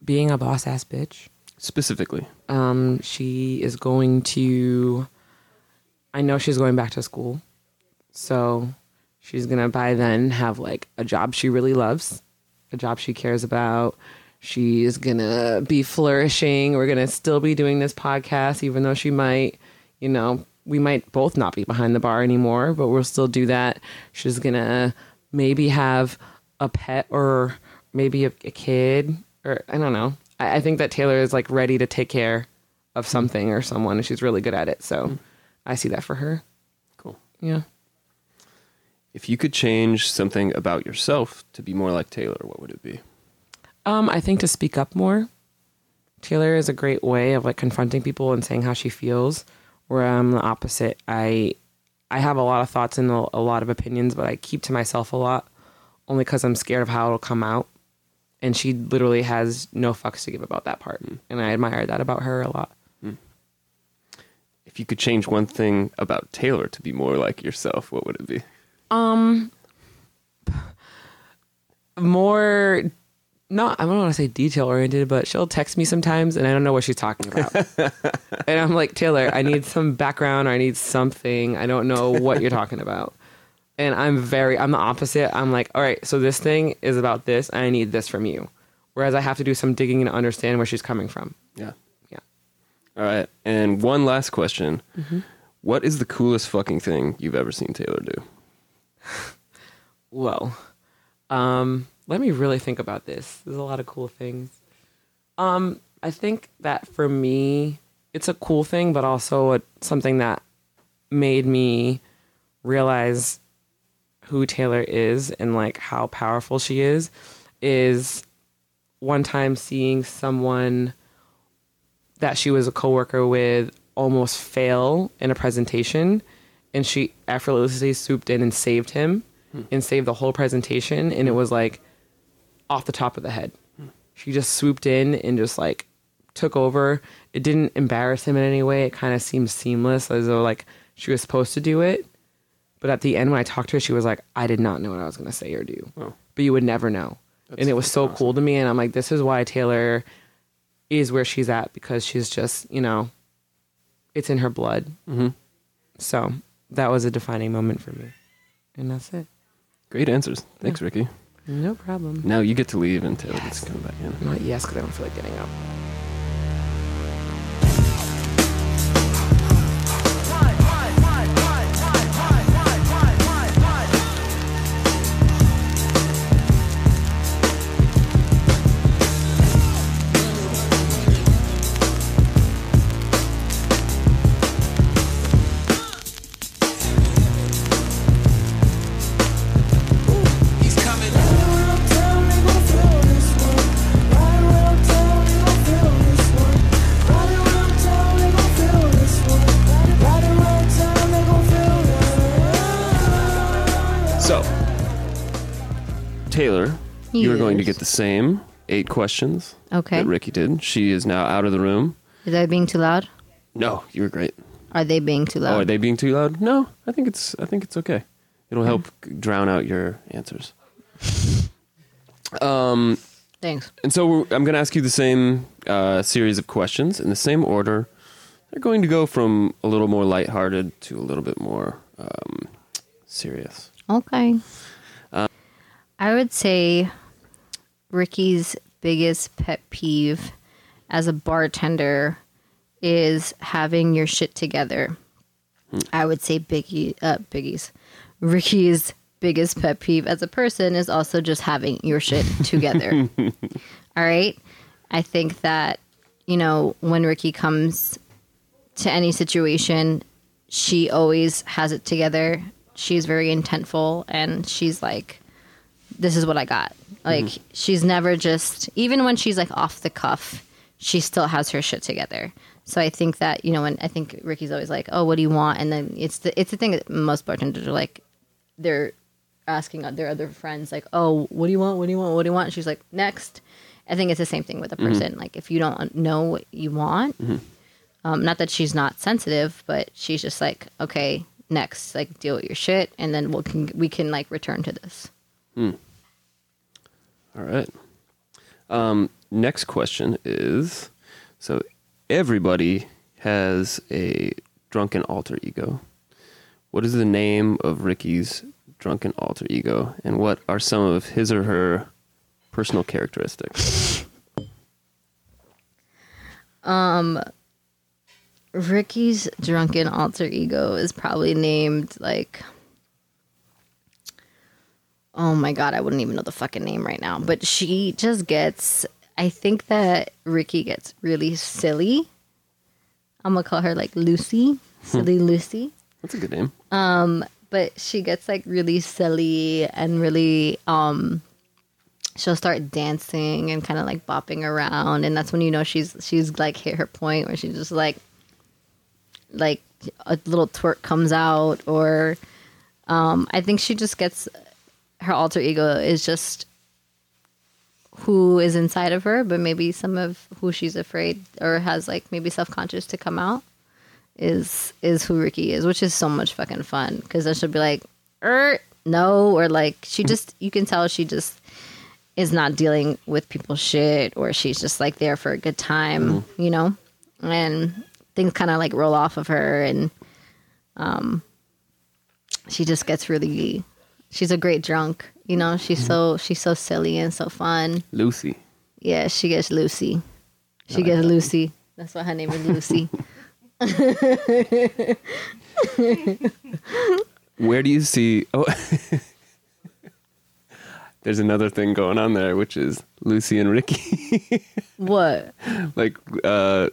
being a boss ass bitch. specifically? Um, she is going to. I know she's going back to school, so she's gonna by then have like a job she really loves, a job she cares about. She's gonna be flourishing. We're gonna still be doing this podcast, even though she might, you know, we might both not be behind the bar anymore, but we'll still do that. She's gonna maybe have a pet or maybe a, a kid or I don't know. I, I think that Taylor is like ready to take care of something or someone, and she's really good at it. So mm. I see that for her. Cool. Yeah. If you could change something about yourself to be more like Taylor, what would it be? Um, I think to speak up more. Taylor is a great way of like confronting people and saying how she feels. Where I'm the opposite. I I have a lot of thoughts and a, a lot of opinions, but I keep to myself a lot, only because I'm scared of how it'll come out. And she literally has no fucks to give about that part, and I admire that about her a lot. If you could change one thing about Taylor to be more like yourself, what would it be? Um, more not I don't want to say detail oriented, but she'll text me sometimes and I don't know what she's talking about. and I'm like, Taylor, I need some background or I need something. I don't know what you're talking about. And I'm very I'm the opposite. I'm like, all right, so this thing is about this, and I need this from you. Whereas I have to do some digging to understand where she's coming from. Yeah. Yeah. All right. And one last question. Mm-hmm. What is the coolest fucking thing you've ever seen Taylor do? Whoa. Um, let me really think about this. There's a lot of cool things. Um, I think that for me, it's a cool thing, but also a, something that made me realize who Taylor is and like how powerful she is. Is one time seeing someone that she was a coworker with almost fail in a presentation and she effortlessly swooped in and saved him hmm. and saved the whole presentation and it hmm. was like off the top of the head. Hmm. She just swooped in and just like took over. It didn't embarrass him in any way. It kind of seemed seamless as though like she was supposed to do it. But at the end when i talked to her she was like i did not know what i was going to say or do. Oh. but you would never know. And it was so cool to me and i'm like this is why taylor is where she's at because she's just you know it's in her blood. Mm-hmm. so that was a defining moment for me and that's it Great answers. Thanks, Rikki. no problem Now you get to leave and Taylor gets to come back in. not yes because i don't feel like getting up you are going to Yes. get the same eight questions Okay. that Rikki did. She is now out of the room. Is I being too loud? No, you were great. Are they being too Oh, loud? are they being too loud? No, I think it's I think it's okay. It'll help drown out your answers. Um, Thanks. and so we're, I'm going to ask you the same uh, series of questions in the same order. They're going to go from a little more lighthearted to a little bit more um, serious. Okay. I would say Rikki's biggest pet peeve as a bartender is having your shit together. I would say Biggie, uh, Biggie's, Rikki's biggest pet peeve as a person is also just having your shit together. All right. I think that, you know, when Rikki comes to any situation, she always has it together. She's very intentful and she's like this is what I got. Like mm-hmm. she's never just even when she's like off the cuff, she still has her shit together. So I think that you know, and I think Rikki's always like, "Oh, what do you want?" And then it's the it's the thing that most bartenders are like, they're asking their other friends like, "Oh, what do you want? What do you want? What do you want?" And she's like, "Next." I think it's the same thing with a mm-hmm. person. Like if you don't know what you want, mm-hmm. um, not that she's not sensitive, but she's just like, okay, next, like deal with your shit, and then we'll can we can like return to this. Hmm. All right. Um, next question is so everybody has a drunken alter ego. What is the name of Rikki's drunken alter ego, and what are some of his or her personal characteristics? Um, Rikki's drunken alter ego is probably named like Oh my god, I wouldn't even know the fucking name right now. But she just gets I think that Rikki gets really silly. I'm gonna call her like Lucy. Silly Lucy. That's a good name. Um, But she gets like really silly and really um she'll start dancing and kind of like bopping around and that's when you know she's she's like hit her point where she's just like like a little twerk comes out or um i think she just gets her alter ego is just who is inside of her but maybe some of who she's afraid or has like maybe self-conscious to come out is is who rikki is which is so much fucking fun. Because then she'll be like er no or like she just you can tell she just is not dealing with people's shit or she's just like there for a good time you know? And things kind of like roll off of her and um she just gets really she's a great drunk you know? She's so she's so silly and so fun. Lucy. yeah she gets lucy. She gets lucy. That's why her name is lucy. Where do you see? Oh, there's another thing going on there, which is Lucy and Ricky. what? Like uh,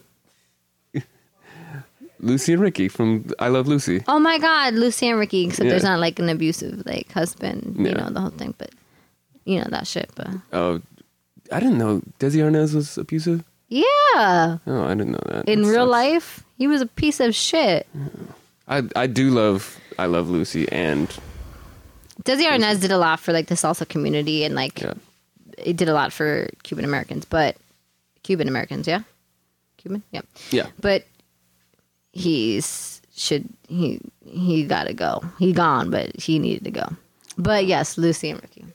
Lucy and Ricky from I Love Lucy. oh my god lucy and ricky except there's not like an abusive like husband you Yeah. know the whole thing but you know that shit but Oh, I didn't know Desi Arnaz was abusive. yeah Oh, I didn't know that. in That real sucks. life he was a piece of shit I I do love I Love Lucy and Desi Arnaz did a lot for like the salsa community and like yeah. it did a lot for Cuban Americans, but Cuban Americans, yeah, Cuban, yeah, Yeah. but he's should he he got to go. He gone, but he needed to go. But yes, Lucy and Ricky.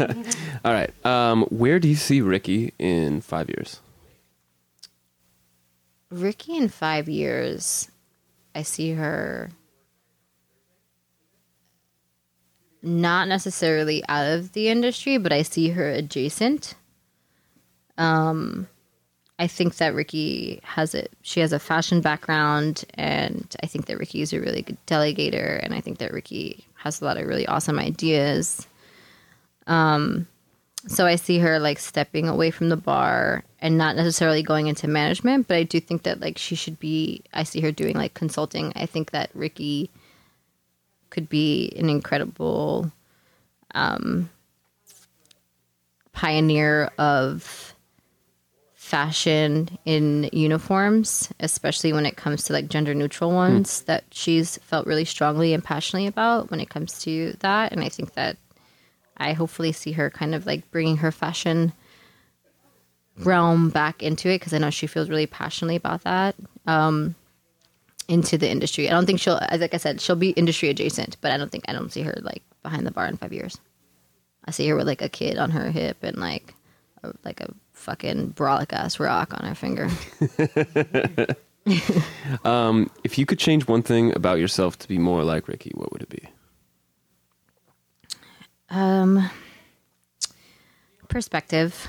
All right. Um, where do you see Rikki in five years? Rikki in five years, I see her not necessarily out of the industry, but I see her adjacent. Um, I think that Rikki has it. She has a fashion background, and I think that Rikki is a really good delegator, and I think that Rikki has a lot of really awesome ideas. Um, so I see her like stepping away from the bar and not necessarily going into management, but I do think that like she should be. I see her doing like consulting. I think that Rikki could be an incredible um, pioneer of fashion in uniforms, especially when it comes to like gender neutral ones that she's felt really strongly and passionately about when it comes to that. And I think that I hopefully see her kind of like bringing her fashion realm back into it because I know she feels really passionately about that um, into the industry. I don't think she'll, as like I said, she'll be industry adjacent, but I don't think I don't see her like behind the bar in five years. I see her with like a kid on her hip and like a, like a fucking brolic ass rock on her finger. If you could change one thing about yourself to be more like Rikki, what would it be? Um, perspective.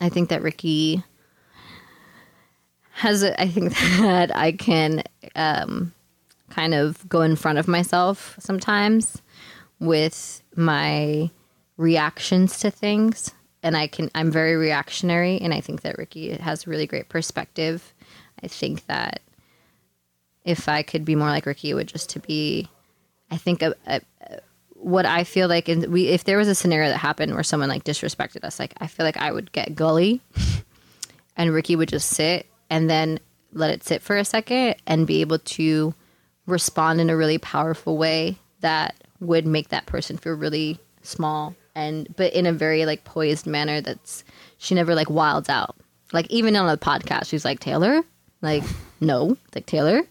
I think that Rikki has. A, I think that I can um, kind of go in front of myself sometimes with my reactions to things, and I can. I'm very reactionary, and I think that Rikki has really great perspective. I think that if I could be more like Rikki, it would just to be. I think a, a, what I feel like, in, we if there was a scenario that happened where someone like disrespected us, like I feel like I would get gully, and Rikki would just sit and then let it sit for a second and be able to respond in a really powerful way that would make that person feel really small and but in a very like poised manner that's she never like wilds out. Like even on a podcast she's like taylor? Like no. Like taylor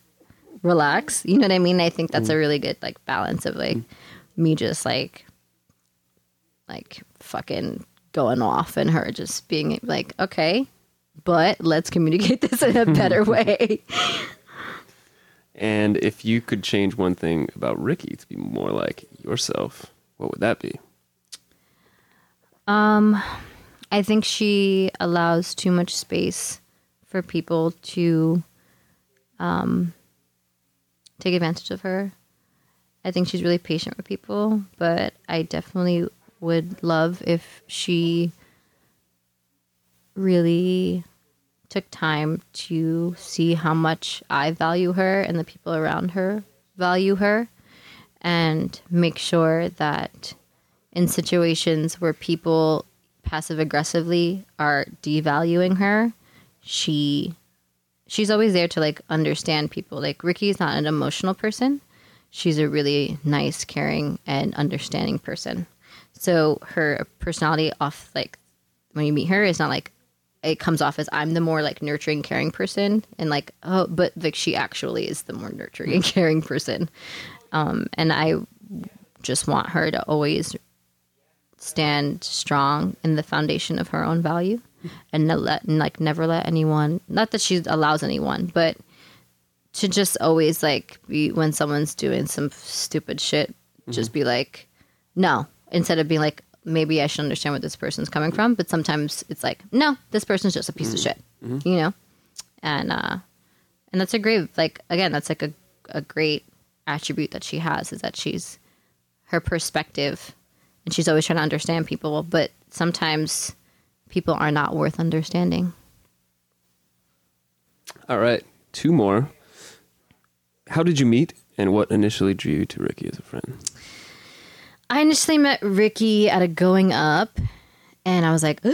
relax. You know what i mean? I think that's a mm. really good like balance of like mm. me just like like fucking going off and her just being like okay but let's communicate this in a better way. And if you could change one thing about Rikki to be more like yourself, what would that be? I think she allows too much space for people to um, take advantage of her. I think she's really patient with people, but I definitely would love if she really took time to see how much I value her and the people around her value her and make sure that in situations where people passive aggressively are devaluing her, she she's always there to like understand people. Like Rikki's not an emotional person. She's a really nice, caring, and understanding person. So her personality off like when you meet her is not like it comes off as I'm the more like nurturing, caring person, and like oh, but like she actually is the more nurturing and caring person. Um, and I just want her to always stand strong in the foundation of her own value and not let and like never let anyone not that she allows anyone but to just always like be when someone's doing some stupid shit just be like no instead of being like maybe i should understand where this person's coming from but sometimes it's like no this person's just a piece of shit you know? And uh and that's a great like again that's like a, a great attribute that she has is that she's her perspective and she's always trying to understand people but sometimes people are not worth understanding All right, two more. How did you meet, and what initially drew you to Rikki as a friend? i initially met rikki at a going up and i was like oh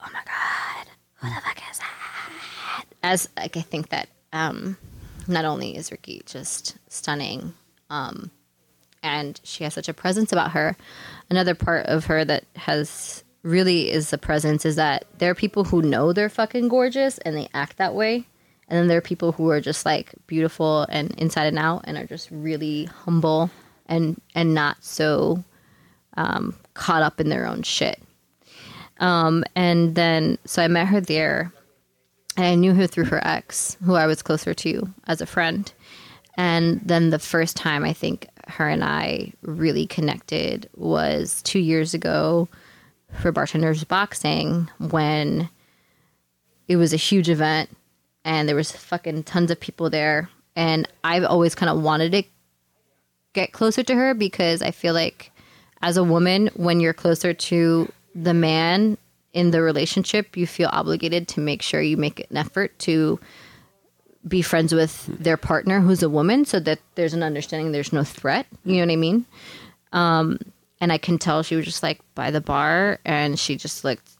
my god what the fuck is that as like i think that um not only is rikki just stunning um and she has such a presence about her. Another part of her that has really is a presence is that there are people who know they're fucking gorgeous and they act that way. And then there are people who are just like beautiful and inside and out and are just really humble and and not so um, caught up in their own shit. Um, and then so i met her there and i knew her through her ex who i was closer to as a friend. And then the first time I think her and I really connected was two years ago for Bartenders Boxing when it was a huge event and there was fucking tons of people there. And I've always kind of wanted to get closer to her because I feel like as a woman, when you're closer to the man in the relationship, you feel obligated to make sure you make an effort to be friends with their partner who's a woman so that there's an understanding there's no threat you know what i mean? Um and i can tell she was just like by the bar and she just looked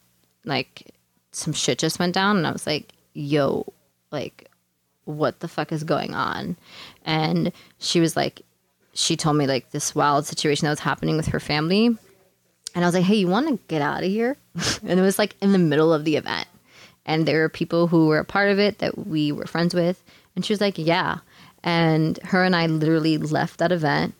like some shit just went down and i was like yo like what the fuck is going on? And she was like she told me like this wild situation that was happening with her family. And i was like hey you want to get out of here? And it was like in the middle of the event and there were people who were a part of it that we were friends with. And she was like yeah. And her and i literally left that event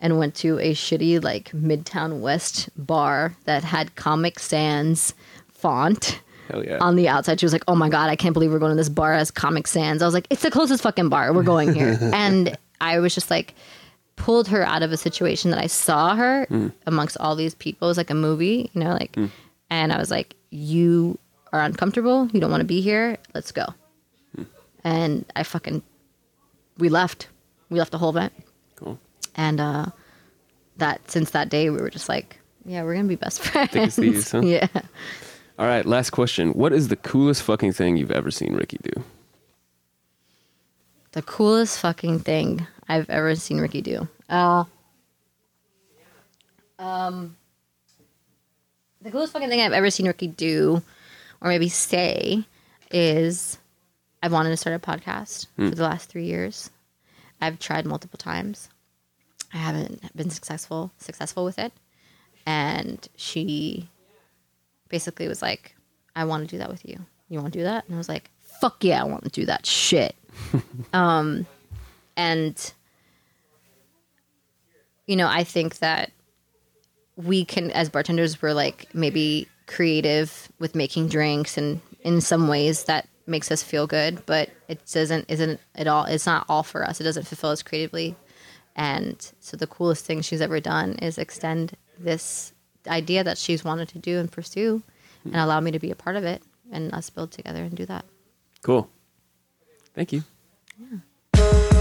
and went to a shitty like midtown west bar that had comic sans font yeah. on the outside. She was like oh my god i can't believe we're going to this bar as comic sans. I was like it's the closest fucking bar. We're going here. And i was just like pulled her out of a situation that i saw her hmm. amongst all these people. It was like a movie you know like hmm. and i was like you are uncomfortable you don't want to be here let's go and i fucking we left we left the whole event Cool. and uh that since that day we were just like yeah we're gonna be best friends as thieves, huh? yeah All right, last question. What is the coolest fucking thing you've ever seen Rikki do? the coolest fucking thing I've ever seen Rikki do. Uh, the coolest fucking thing I've ever seen Rikki do, or maybe say, is I've wanted to start a podcast for the last three years. I've tried multiple times. I haven't been successful successful with it, and she basically was like, "I want to do that with you. You want to do that?" And I was like, "Fuck yeah, I want to do that shit." um, and you know, I think that we can as bartenders we're like maybe creative with making drinks and in some ways that makes us feel good but it doesn't isn't at all it's not all for us it doesn't fulfill us creatively and so the coolest thing she's ever done is extend this idea that she's wanted to do and pursue and allow me to be a part of it and us build together and do that Cool. Thank you. Must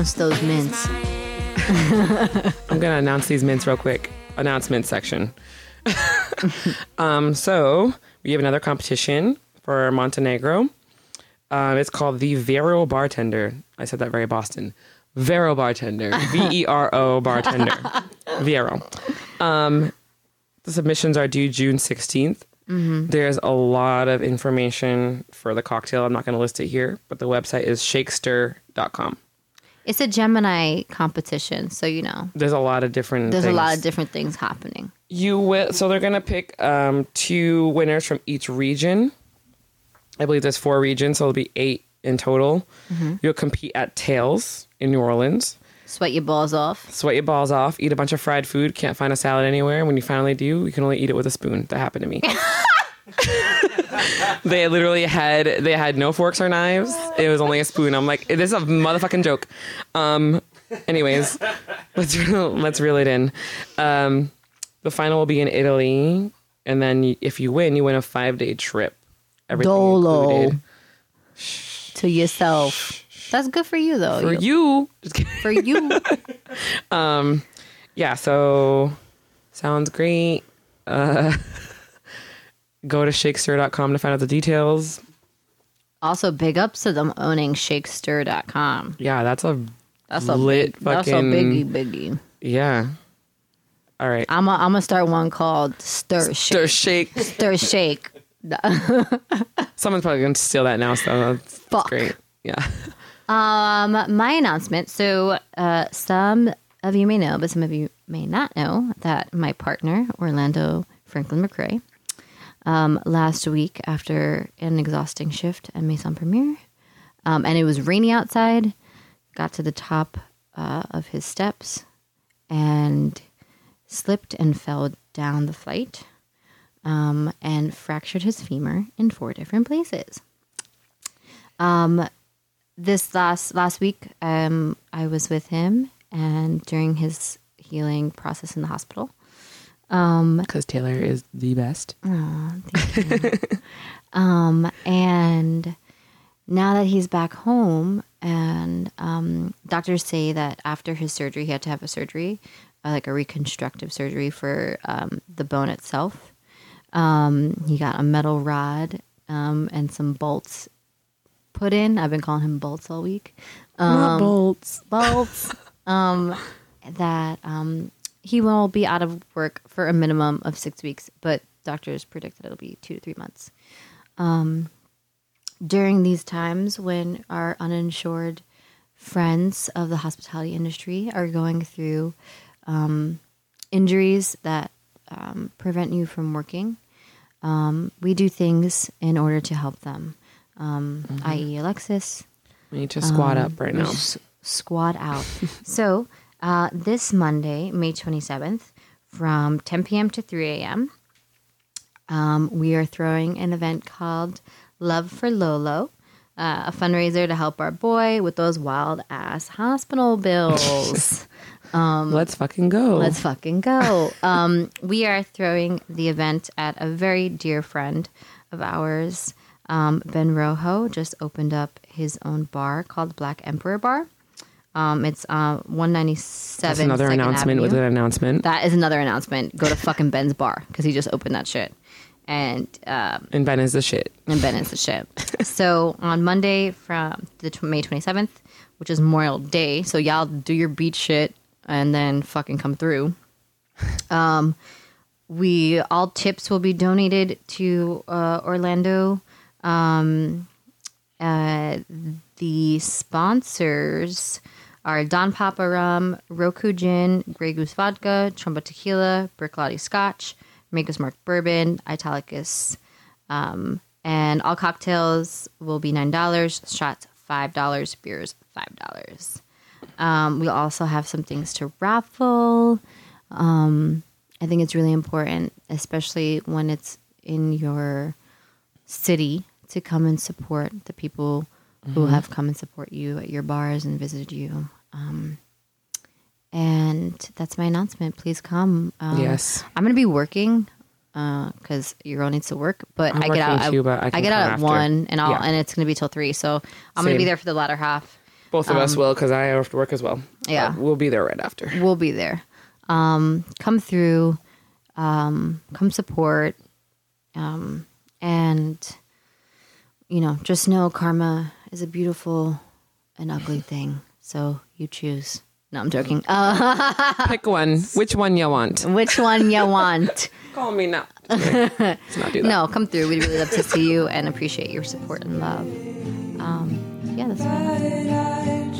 announce those mints I'm gonna announce these mints real quick. Announcement section. um, so we have another competition for Montenegro. Um, it's called the Vero Bartender. I said that very Boston. Vero Bartender. V E R O Bartender. Vero. Um, the submissions are due June 16th. There's a lot of information for the cocktail. I'm not going to list it here, but the website is shakestir.com. it's a gemini competition so you know There's a lot of different there's a lot of different things happening You will. So they're gonna pick um, two winners from each region. I believe there's four regions, so it'll be eight in total. You'll compete at Tales in New Orleans. sweat your balls off Sweat your balls off. Eat a bunch of fried food. Can't find a salad anywhere. When you finally do, you can only eat it with a spoon. That happened to me. they literally had they had no forks or knives. It was only a spoon. I'm like, this is a motherfucking joke. Um, anyways, let's let's reel it in. Um, the final will be in Italy, and then if you win, you win a five day trip. Everything Dolo. included. to yourself. That's good for you though. for you. Just. For you. um, yeah, so sounds great. Uh, go to shakestir.com to find out the details. also, big ups to them owning Shakestir.com. Yeah, that's a That's a lit big, that's a fucking biggie biggie. yeah. All right. I'm a, I'm gonna start one called Stir Stir Shake. shake. Stir Shake. Someone's probably gonna steal that now, so that's, that's Fuck. great. Yeah. Um, my announcement. So, uh, some of you may know, but some of you may not know that my partner Orlando Franklin McCrae, um, last week after an exhausting shift at Maison Premiere, um, and it was rainy outside, got to the top uh, of his steps and slipped and fell down the flight, um, and fractured his femur in four different places. This last last week um, i was with him and during his healing process in the hospital Because Taylor is the best. um, and now that he's back home and um, doctors say that after his surgery he had to have a surgery uh, like a reconstructive surgery for um, the bone itself um, he got a metal rod um, and some bolts put in i've been calling him bolts all week Not bolts. bolts um, that um, he will be out of work for a minimum of six weeks, but doctors predict that it'll be two to three months. Um, during these times when our uninsured friends of the hospitality industry are going through um, injuries that um, prevent you from working, um, we do things in order to help them, um, i.e., Alexis, We need to squat up right now. s- squad out. so uh, this Monday, May 27th, from 10 p.m. to 3 a.m., um, we are throwing an event called Love for Lolo. uh, a fundraiser to help our boy with those wild ass hospital bills. Let's fucking go. Let's fucking go. Um, we are throwing the event at a very dear friend of ours. Um, ben Rojo just opened up his own bar called Black Emperor Bar. Um, it's uh, 197. That's another Second announcement with an announcement. That is another announcement. Go to fucking Ben's bar because he just opened that shit. And um, and Ben is the shit. and Ben is the shit. so on Monday from the tw- May 27th, which is Memorial Day, so y'all do your beach shit and then fucking come through. Um, we all tips will be donated to uh, Orlando. Um, uh, the sponsors are Don Papa Rum, Roku Gin, Grey Goose Vodka, Tromba Tequila, Bruichladdich Scotch, Maker's Mark Bourbon, Italicus, um, and all cocktails will be nine dollars. Shots five dollars. Beers five dollars. Um, we also have some things to raffle. Um, I think it's really important, especially when it's in your city, to come and support the people who have come and support you at your bars and visited you. Um, and that's my announcement. Please come. Um, Yes. I'm going to be working because your girl needs to work, but I get out. but I can get out at after. one, and I'll Yeah. and it's going to be till three. So I'm going to be there for the latter half. Both of us will because I have to work as well. Yeah. We'll be there right after. We'll be there. Um, come through, um, come support, um, and you know, just know karma is a beautiful and ugly thing. So you choose. No, I'm joking. Uh, Pick one. Which one you want? which one you want? Call me now. Let's not do that. No, come through. We'd really love to see you and appreciate your support and love. Um, yeah, that's fine.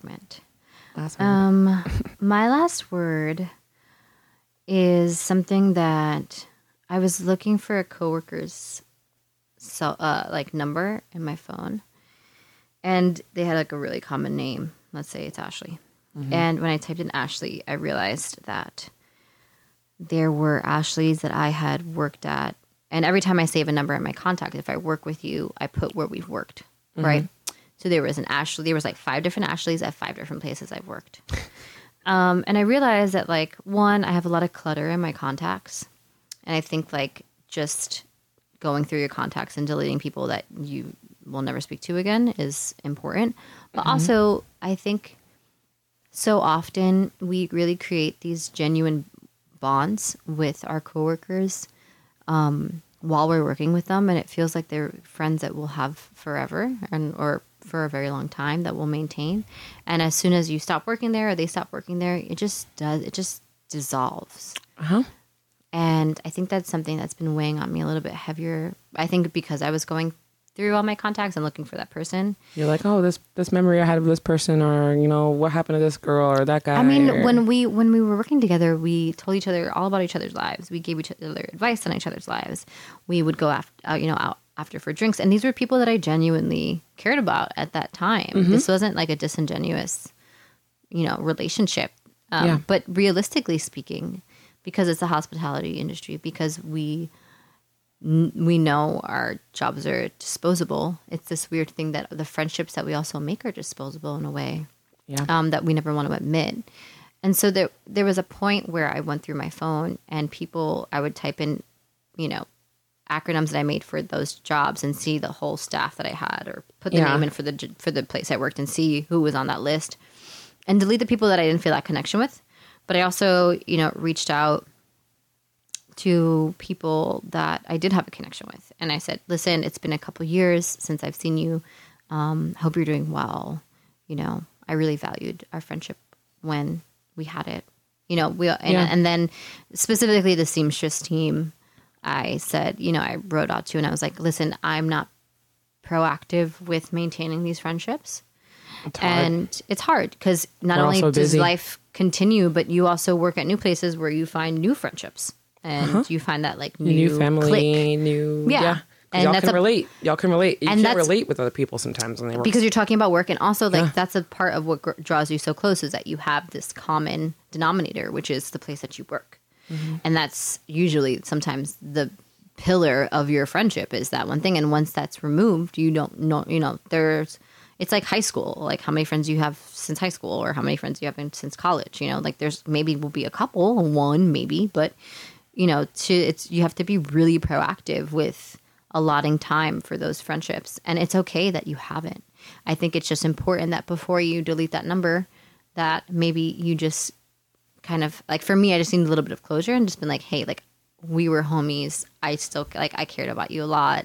Segment. Last one. Um, my last word is something that I was looking for a coworker's so uh like number in my phone, and they had like a really common name. Let's say it's Ashley. And when I typed in Ashley, I realized that there were Ashleys that I had worked at. And every time I save a number in my contact, if I work with you, I put where we've worked, right? So there was an Ashley, there was like five different Ashleys at five different places I've worked. Um, and I realized that, like, one, I have a lot of clutter in my contacts. And I think, like, just going through your contacts and deleting people that you will never speak to again is important. But also, I think so often we really create these genuine bonds with our coworkers um, while we're working with them, and it feels like they're friends that we'll have forever and or for a very long time that we'll maintain. And as soon as you stop working there or they stop working there, it just does. It just dissolves. Uh-huh. And I think that's something that's been weighing on me a little bit heavier. I think because I was going through all my contacts and looking for that person. You're like, oh, this this memory I had of this person, or you know, what happened to this girl or that guy. I mean, or- when we when we were working together, we told each other all about each other's lives. We gave each other advice on each other's lives. We would go after, uh, you know, out after for drinks, and these were people that I genuinely cared about at that time. This wasn't like a disingenuous, you know, relationship. Um, Yeah. But realistically speaking, because it's the hospitality industry, because we we know our jobs are disposable. It's this weird thing that the friendships that we also make are disposable in a way yeah, um, that we never want to admit. And so there there was a point where I went through my phone and people I would type in, you know, acronyms that I made for those jobs and see the whole staff that I had or put the Yeah. name in for the for the place I worked and see who was on that list and delete the people that I didn't feel that connection with. But I also, you know, reached out to people that I did have a connection with. And I said, listen, it's been a couple years since I've seen you. Um, hope you're doing well. You know, I really valued our friendship when we had it. You know, we and, Yeah. and then specifically the seamstress team, I said, you know, I wrote out to and I was like, listen, I'm not proactive with maintaining these friendships. It's. And it's hard because not We're only does busy. life continue, but you also work at new places where you find new friendships and uh-huh. you find that like new, new family, clique. new Yeah. yeah. And y'all that's can a- relate. Y'all can relate. You And can't relate with other people sometimes when they work. because you're talking about work and also like Yeah. that's a part of what gr- draws you so close is that you have this common denominator which is the place that you work Mm-hmm. and that's usually sometimes the pillar of your friendship is that one thing. And once that's removed you don't know you know there's it's like high school like how many friends you have since high school or how many friends you have been since college you know like there's maybe will be a couple one maybe but you know to it's you have to be really proactive with allotting time for those friendships. And it's okay that you haven't. I think it's just important that before you delete that number that maybe you just kind of like for me i just need a little bit of closure and just been like hey like we were homies. I still like i cared about you a lot.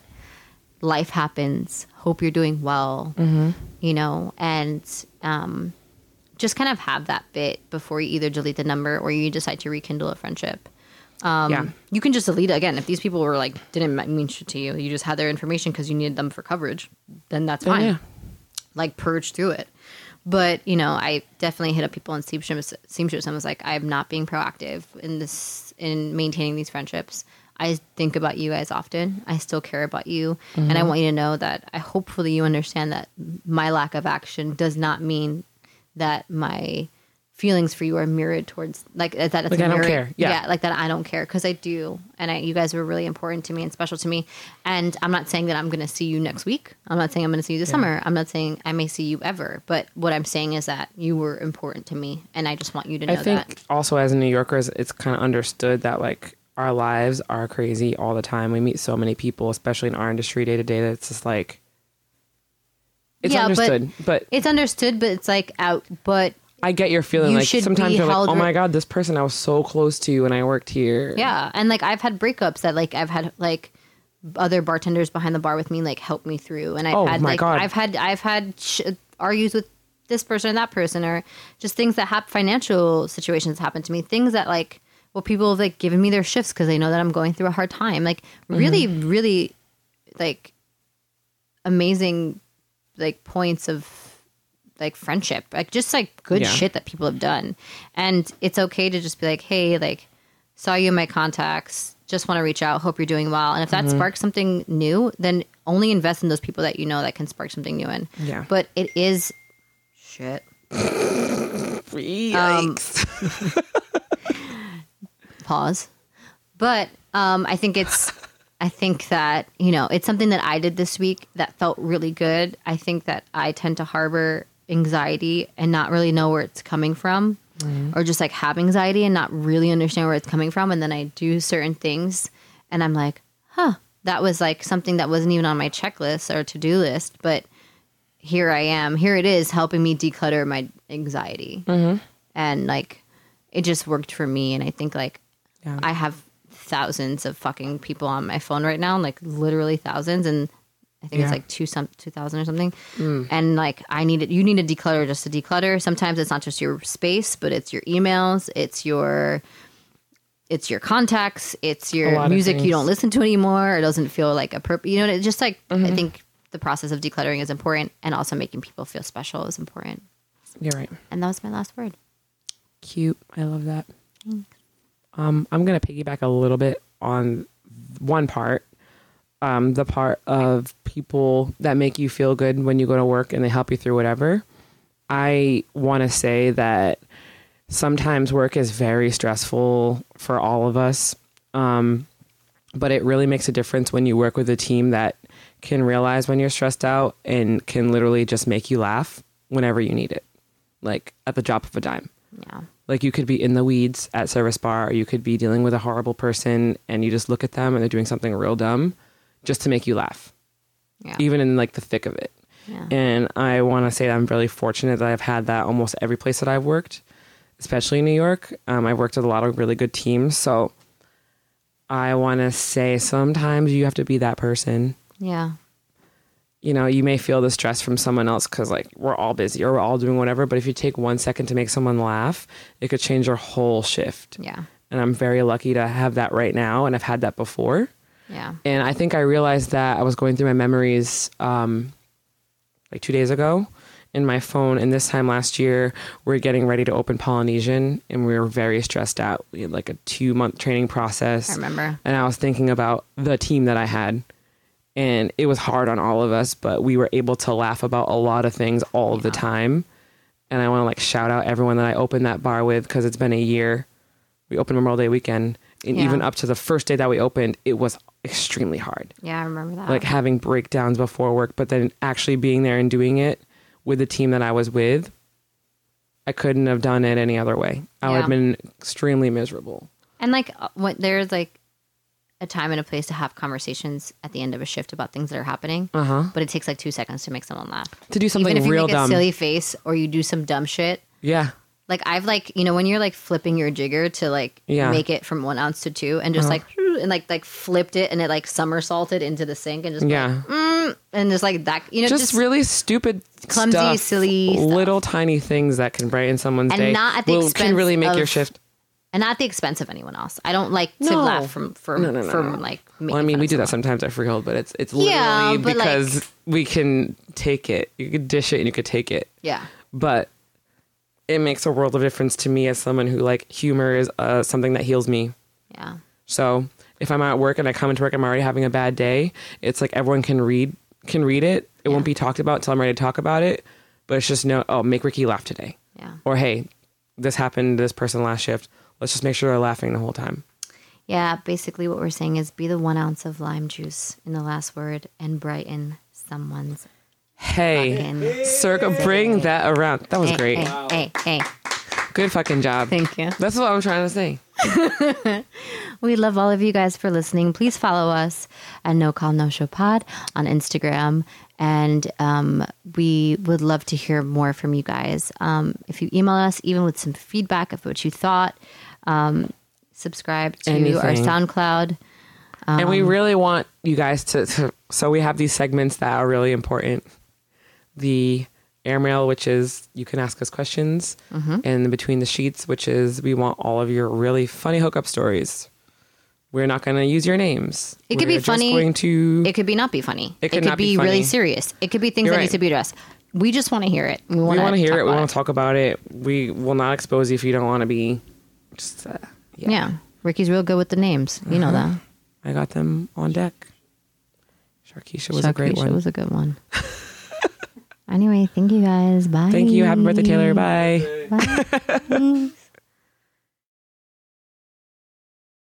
Life happens. Hope you're doing well. You know and um just kind of have that bit before you either delete the number or you decide to rekindle a friendship. Um, yeah. you can just delete it. Again if these people were like didn't mean shit to you you just had their information because you needed them for coverage then that's fine. yeah. like purge through it but you know i definitely hit up people on seamstress seamstress and was like i'm not being proactive in this in maintaining these friendships. I think about you guys often. I still care about you. And i mm-hmm. want you to know that i hopefully you understand that my lack of action does not mean that my feelings for you are mirrored towards like that that's Like, a I don't care. Yeah. like that I don't care because I do, and I, you guys were really important to me and special to me. And I'm not saying that I'm going to see you next week. I'm not saying I'm going to see you this summer. I'm not saying I may see you ever. But what I'm saying is that you were important to me, and I just want you to know I think that. also as New Yorkers, it's kind of understood that like our lives are crazy all the time. We meet so many people, especially in our industry day to day. That it's just like it's Yeah, but- understood, but, It's understood, but it's like out. But I get your feeling. you like sometimes you're like, oh my god, this person I was so close to when I worked here. yeah, and like I've had breakups that like I've had like other bartenders behind the bar with me like help me through, and I've Oh, had like God. I've had I've had sh- argues with this person and that person, or just things that have financial situations happen to me, things that like well people have like given me their shifts because they know that I'm going through a hard time, like really Mm-hmm. really like amazing like points of like friendship like just like good Yeah. shit that people have done and it's okay to just be like hey like saw you in my contacts just want to reach out hope you're doing well and if that Mm-hmm. sparks something new then only invest in those people that you know that can spark something new in Yeah. but it is shit Yikes. pause but um i think it's i think that you know it's something that i did this week that felt really good i think that i tend to harbor anxiety and not really know where it's coming from mm-hmm. or just like have anxiety and not really understand where it's coming from and then i do certain things and i'm like huh that was like something that wasn't even on my checklist or to-do list but here i am here it is helping me declutter my anxiety. Mm-hmm. And like it just worked for me and i think like Yeah. i have thousands of fucking people on my phone right now like literally thousands and i think it's like two some 2000 or something and like i need it you need to declutter just to declutter sometimes it's not just your space but it's your emails it's your it's your contacts it's your music you don't listen to anymore it doesn't feel like a purpose you know it's just like i Mm-hmm. think the process of decluttering is important and also making people feel special is important You're right. and that was my last word Cute. I love that. Thanks. Um, I'm gonna piggyback a little bit on one part. Um, the part of people that make you feel good when you go to work and they help you through whatever. I want to say that sometimes work is very stressful for all of us. Um, but it really makes a difference when you work with a team that can realize when you're stressed out and can literally just make you laugh whenever you need it, like at the drop of a dime. yeah Like you could be in the weeds at service bar, or you could be dealing with a horrible person, and you just look at them and they're doing something real dumb, just to make you laugh, yeah even in like the thick of it. yeah And I want to say that I'm really fortunate that I've had that almost every place that I've worked, especially in New York. Um, I've worked with a lot of really good teams, so I want to say sometimes you have to be that person. yeah you know, you may feel the stress from someone else because like we're all busy or we're all doing whatever. But if you take one second to make someone laugh, it could change your whole shift. Yeah. And I'm very lucky to have that right now, and I've had that before. Yeah. And I think I realized that I was going through my memories um, like two days ago in my phone. And this time last year, we are getting ready to open Polynesian, and we were very stressed out. We had like a two month training process. I remember. And I was thinking about the team that I had. And it was hard on all of us, but we were able to laugh about a lot of things all of the time. And I want to like shout out everyone that I opened that bar with because it's been a year. We opened Memorial Day weekend. And Yeah. even up to the first day that we opened, it was extremely hard Yeah, I remember that. like having breakdowns before work, but then actually being there and doing it with the team that I was with, I couldn't have done it any other way. I would have been extremely miserable. And like uh, when there's like a time and a place to have conversations at the end of a shift about things that are happening. Uh-huh. But it takes like two seconds to make someone laugh. To do something Even if you real make dumb. a silly face or you do some dumb shit. Yeah. Like I've like you know when you're like flipping your jigger to like Yeah. make it from one ounce to two and just uh-huh. like and like like flipped it and it like somersaulted into the sink and just Yeah. Mm, and just like that you know just, really stupid, clumsy, stuff, silly stuff. little tiny things that can brighten someone's And day. not at the will- can really make your shift. and not at the expense of anyone else. I don't like to No. laugh from from No, no, no, from no. like. Well, I mean, we of do that sometimes at Freehold, but it's it's literally Yeah, but, like- because we can take it. You could dish it and you could take it. Yeah, but it makes a world of difference to me as someone who like humor is uh, something that heals me. yeah, So if I'm at work and I come into work, I'm already having a bad day. It's like everyone can read can read it. It won't be talked about until I'm ready to talk about it. But it's just no. Oh, make Rikki laugh today. yeah, Or hey, this happened to this person last shift. Let's just make sure they're laughing the whole time. yeah. Basically, what we're saying is be the one ounce of lime juice in the last word and brighten someone's. Hey, circle, bring that around. That was Hey, great. Hey, hey, hey. Good fucking job. Thank you. That's what I'm trying to say. We love all of you guys for listening. Please follow us at No Call No Show Pod on Instagram. And um, we would love to hear more from you guys. Um, if you email us, even with some feedback of what you thought, um, subscribe to our Anything. SoundCloud. and we Um, really want you guys to, to so we have these segments that are really important the airmail which is you can ask us questions Mm-hmm. and between the sheets which is we want all of your really funny hookup stories we're not going to use your names It could be We're just funny. going to It could be not be funny. It could could not be be, really serious. It could be things You're that right. need to be addressed. We just want to hear it. We want to hear it we want to talk about it we will not expose you if you don't want to be just uh, yeah. Yeah. Rikki's real good with the names. You know that. i got them on deck Sharkeisha was a great Sharkeisha one was a good one. anyway, thank you guys. Bye. thank you happy birthday taylor bye Bye.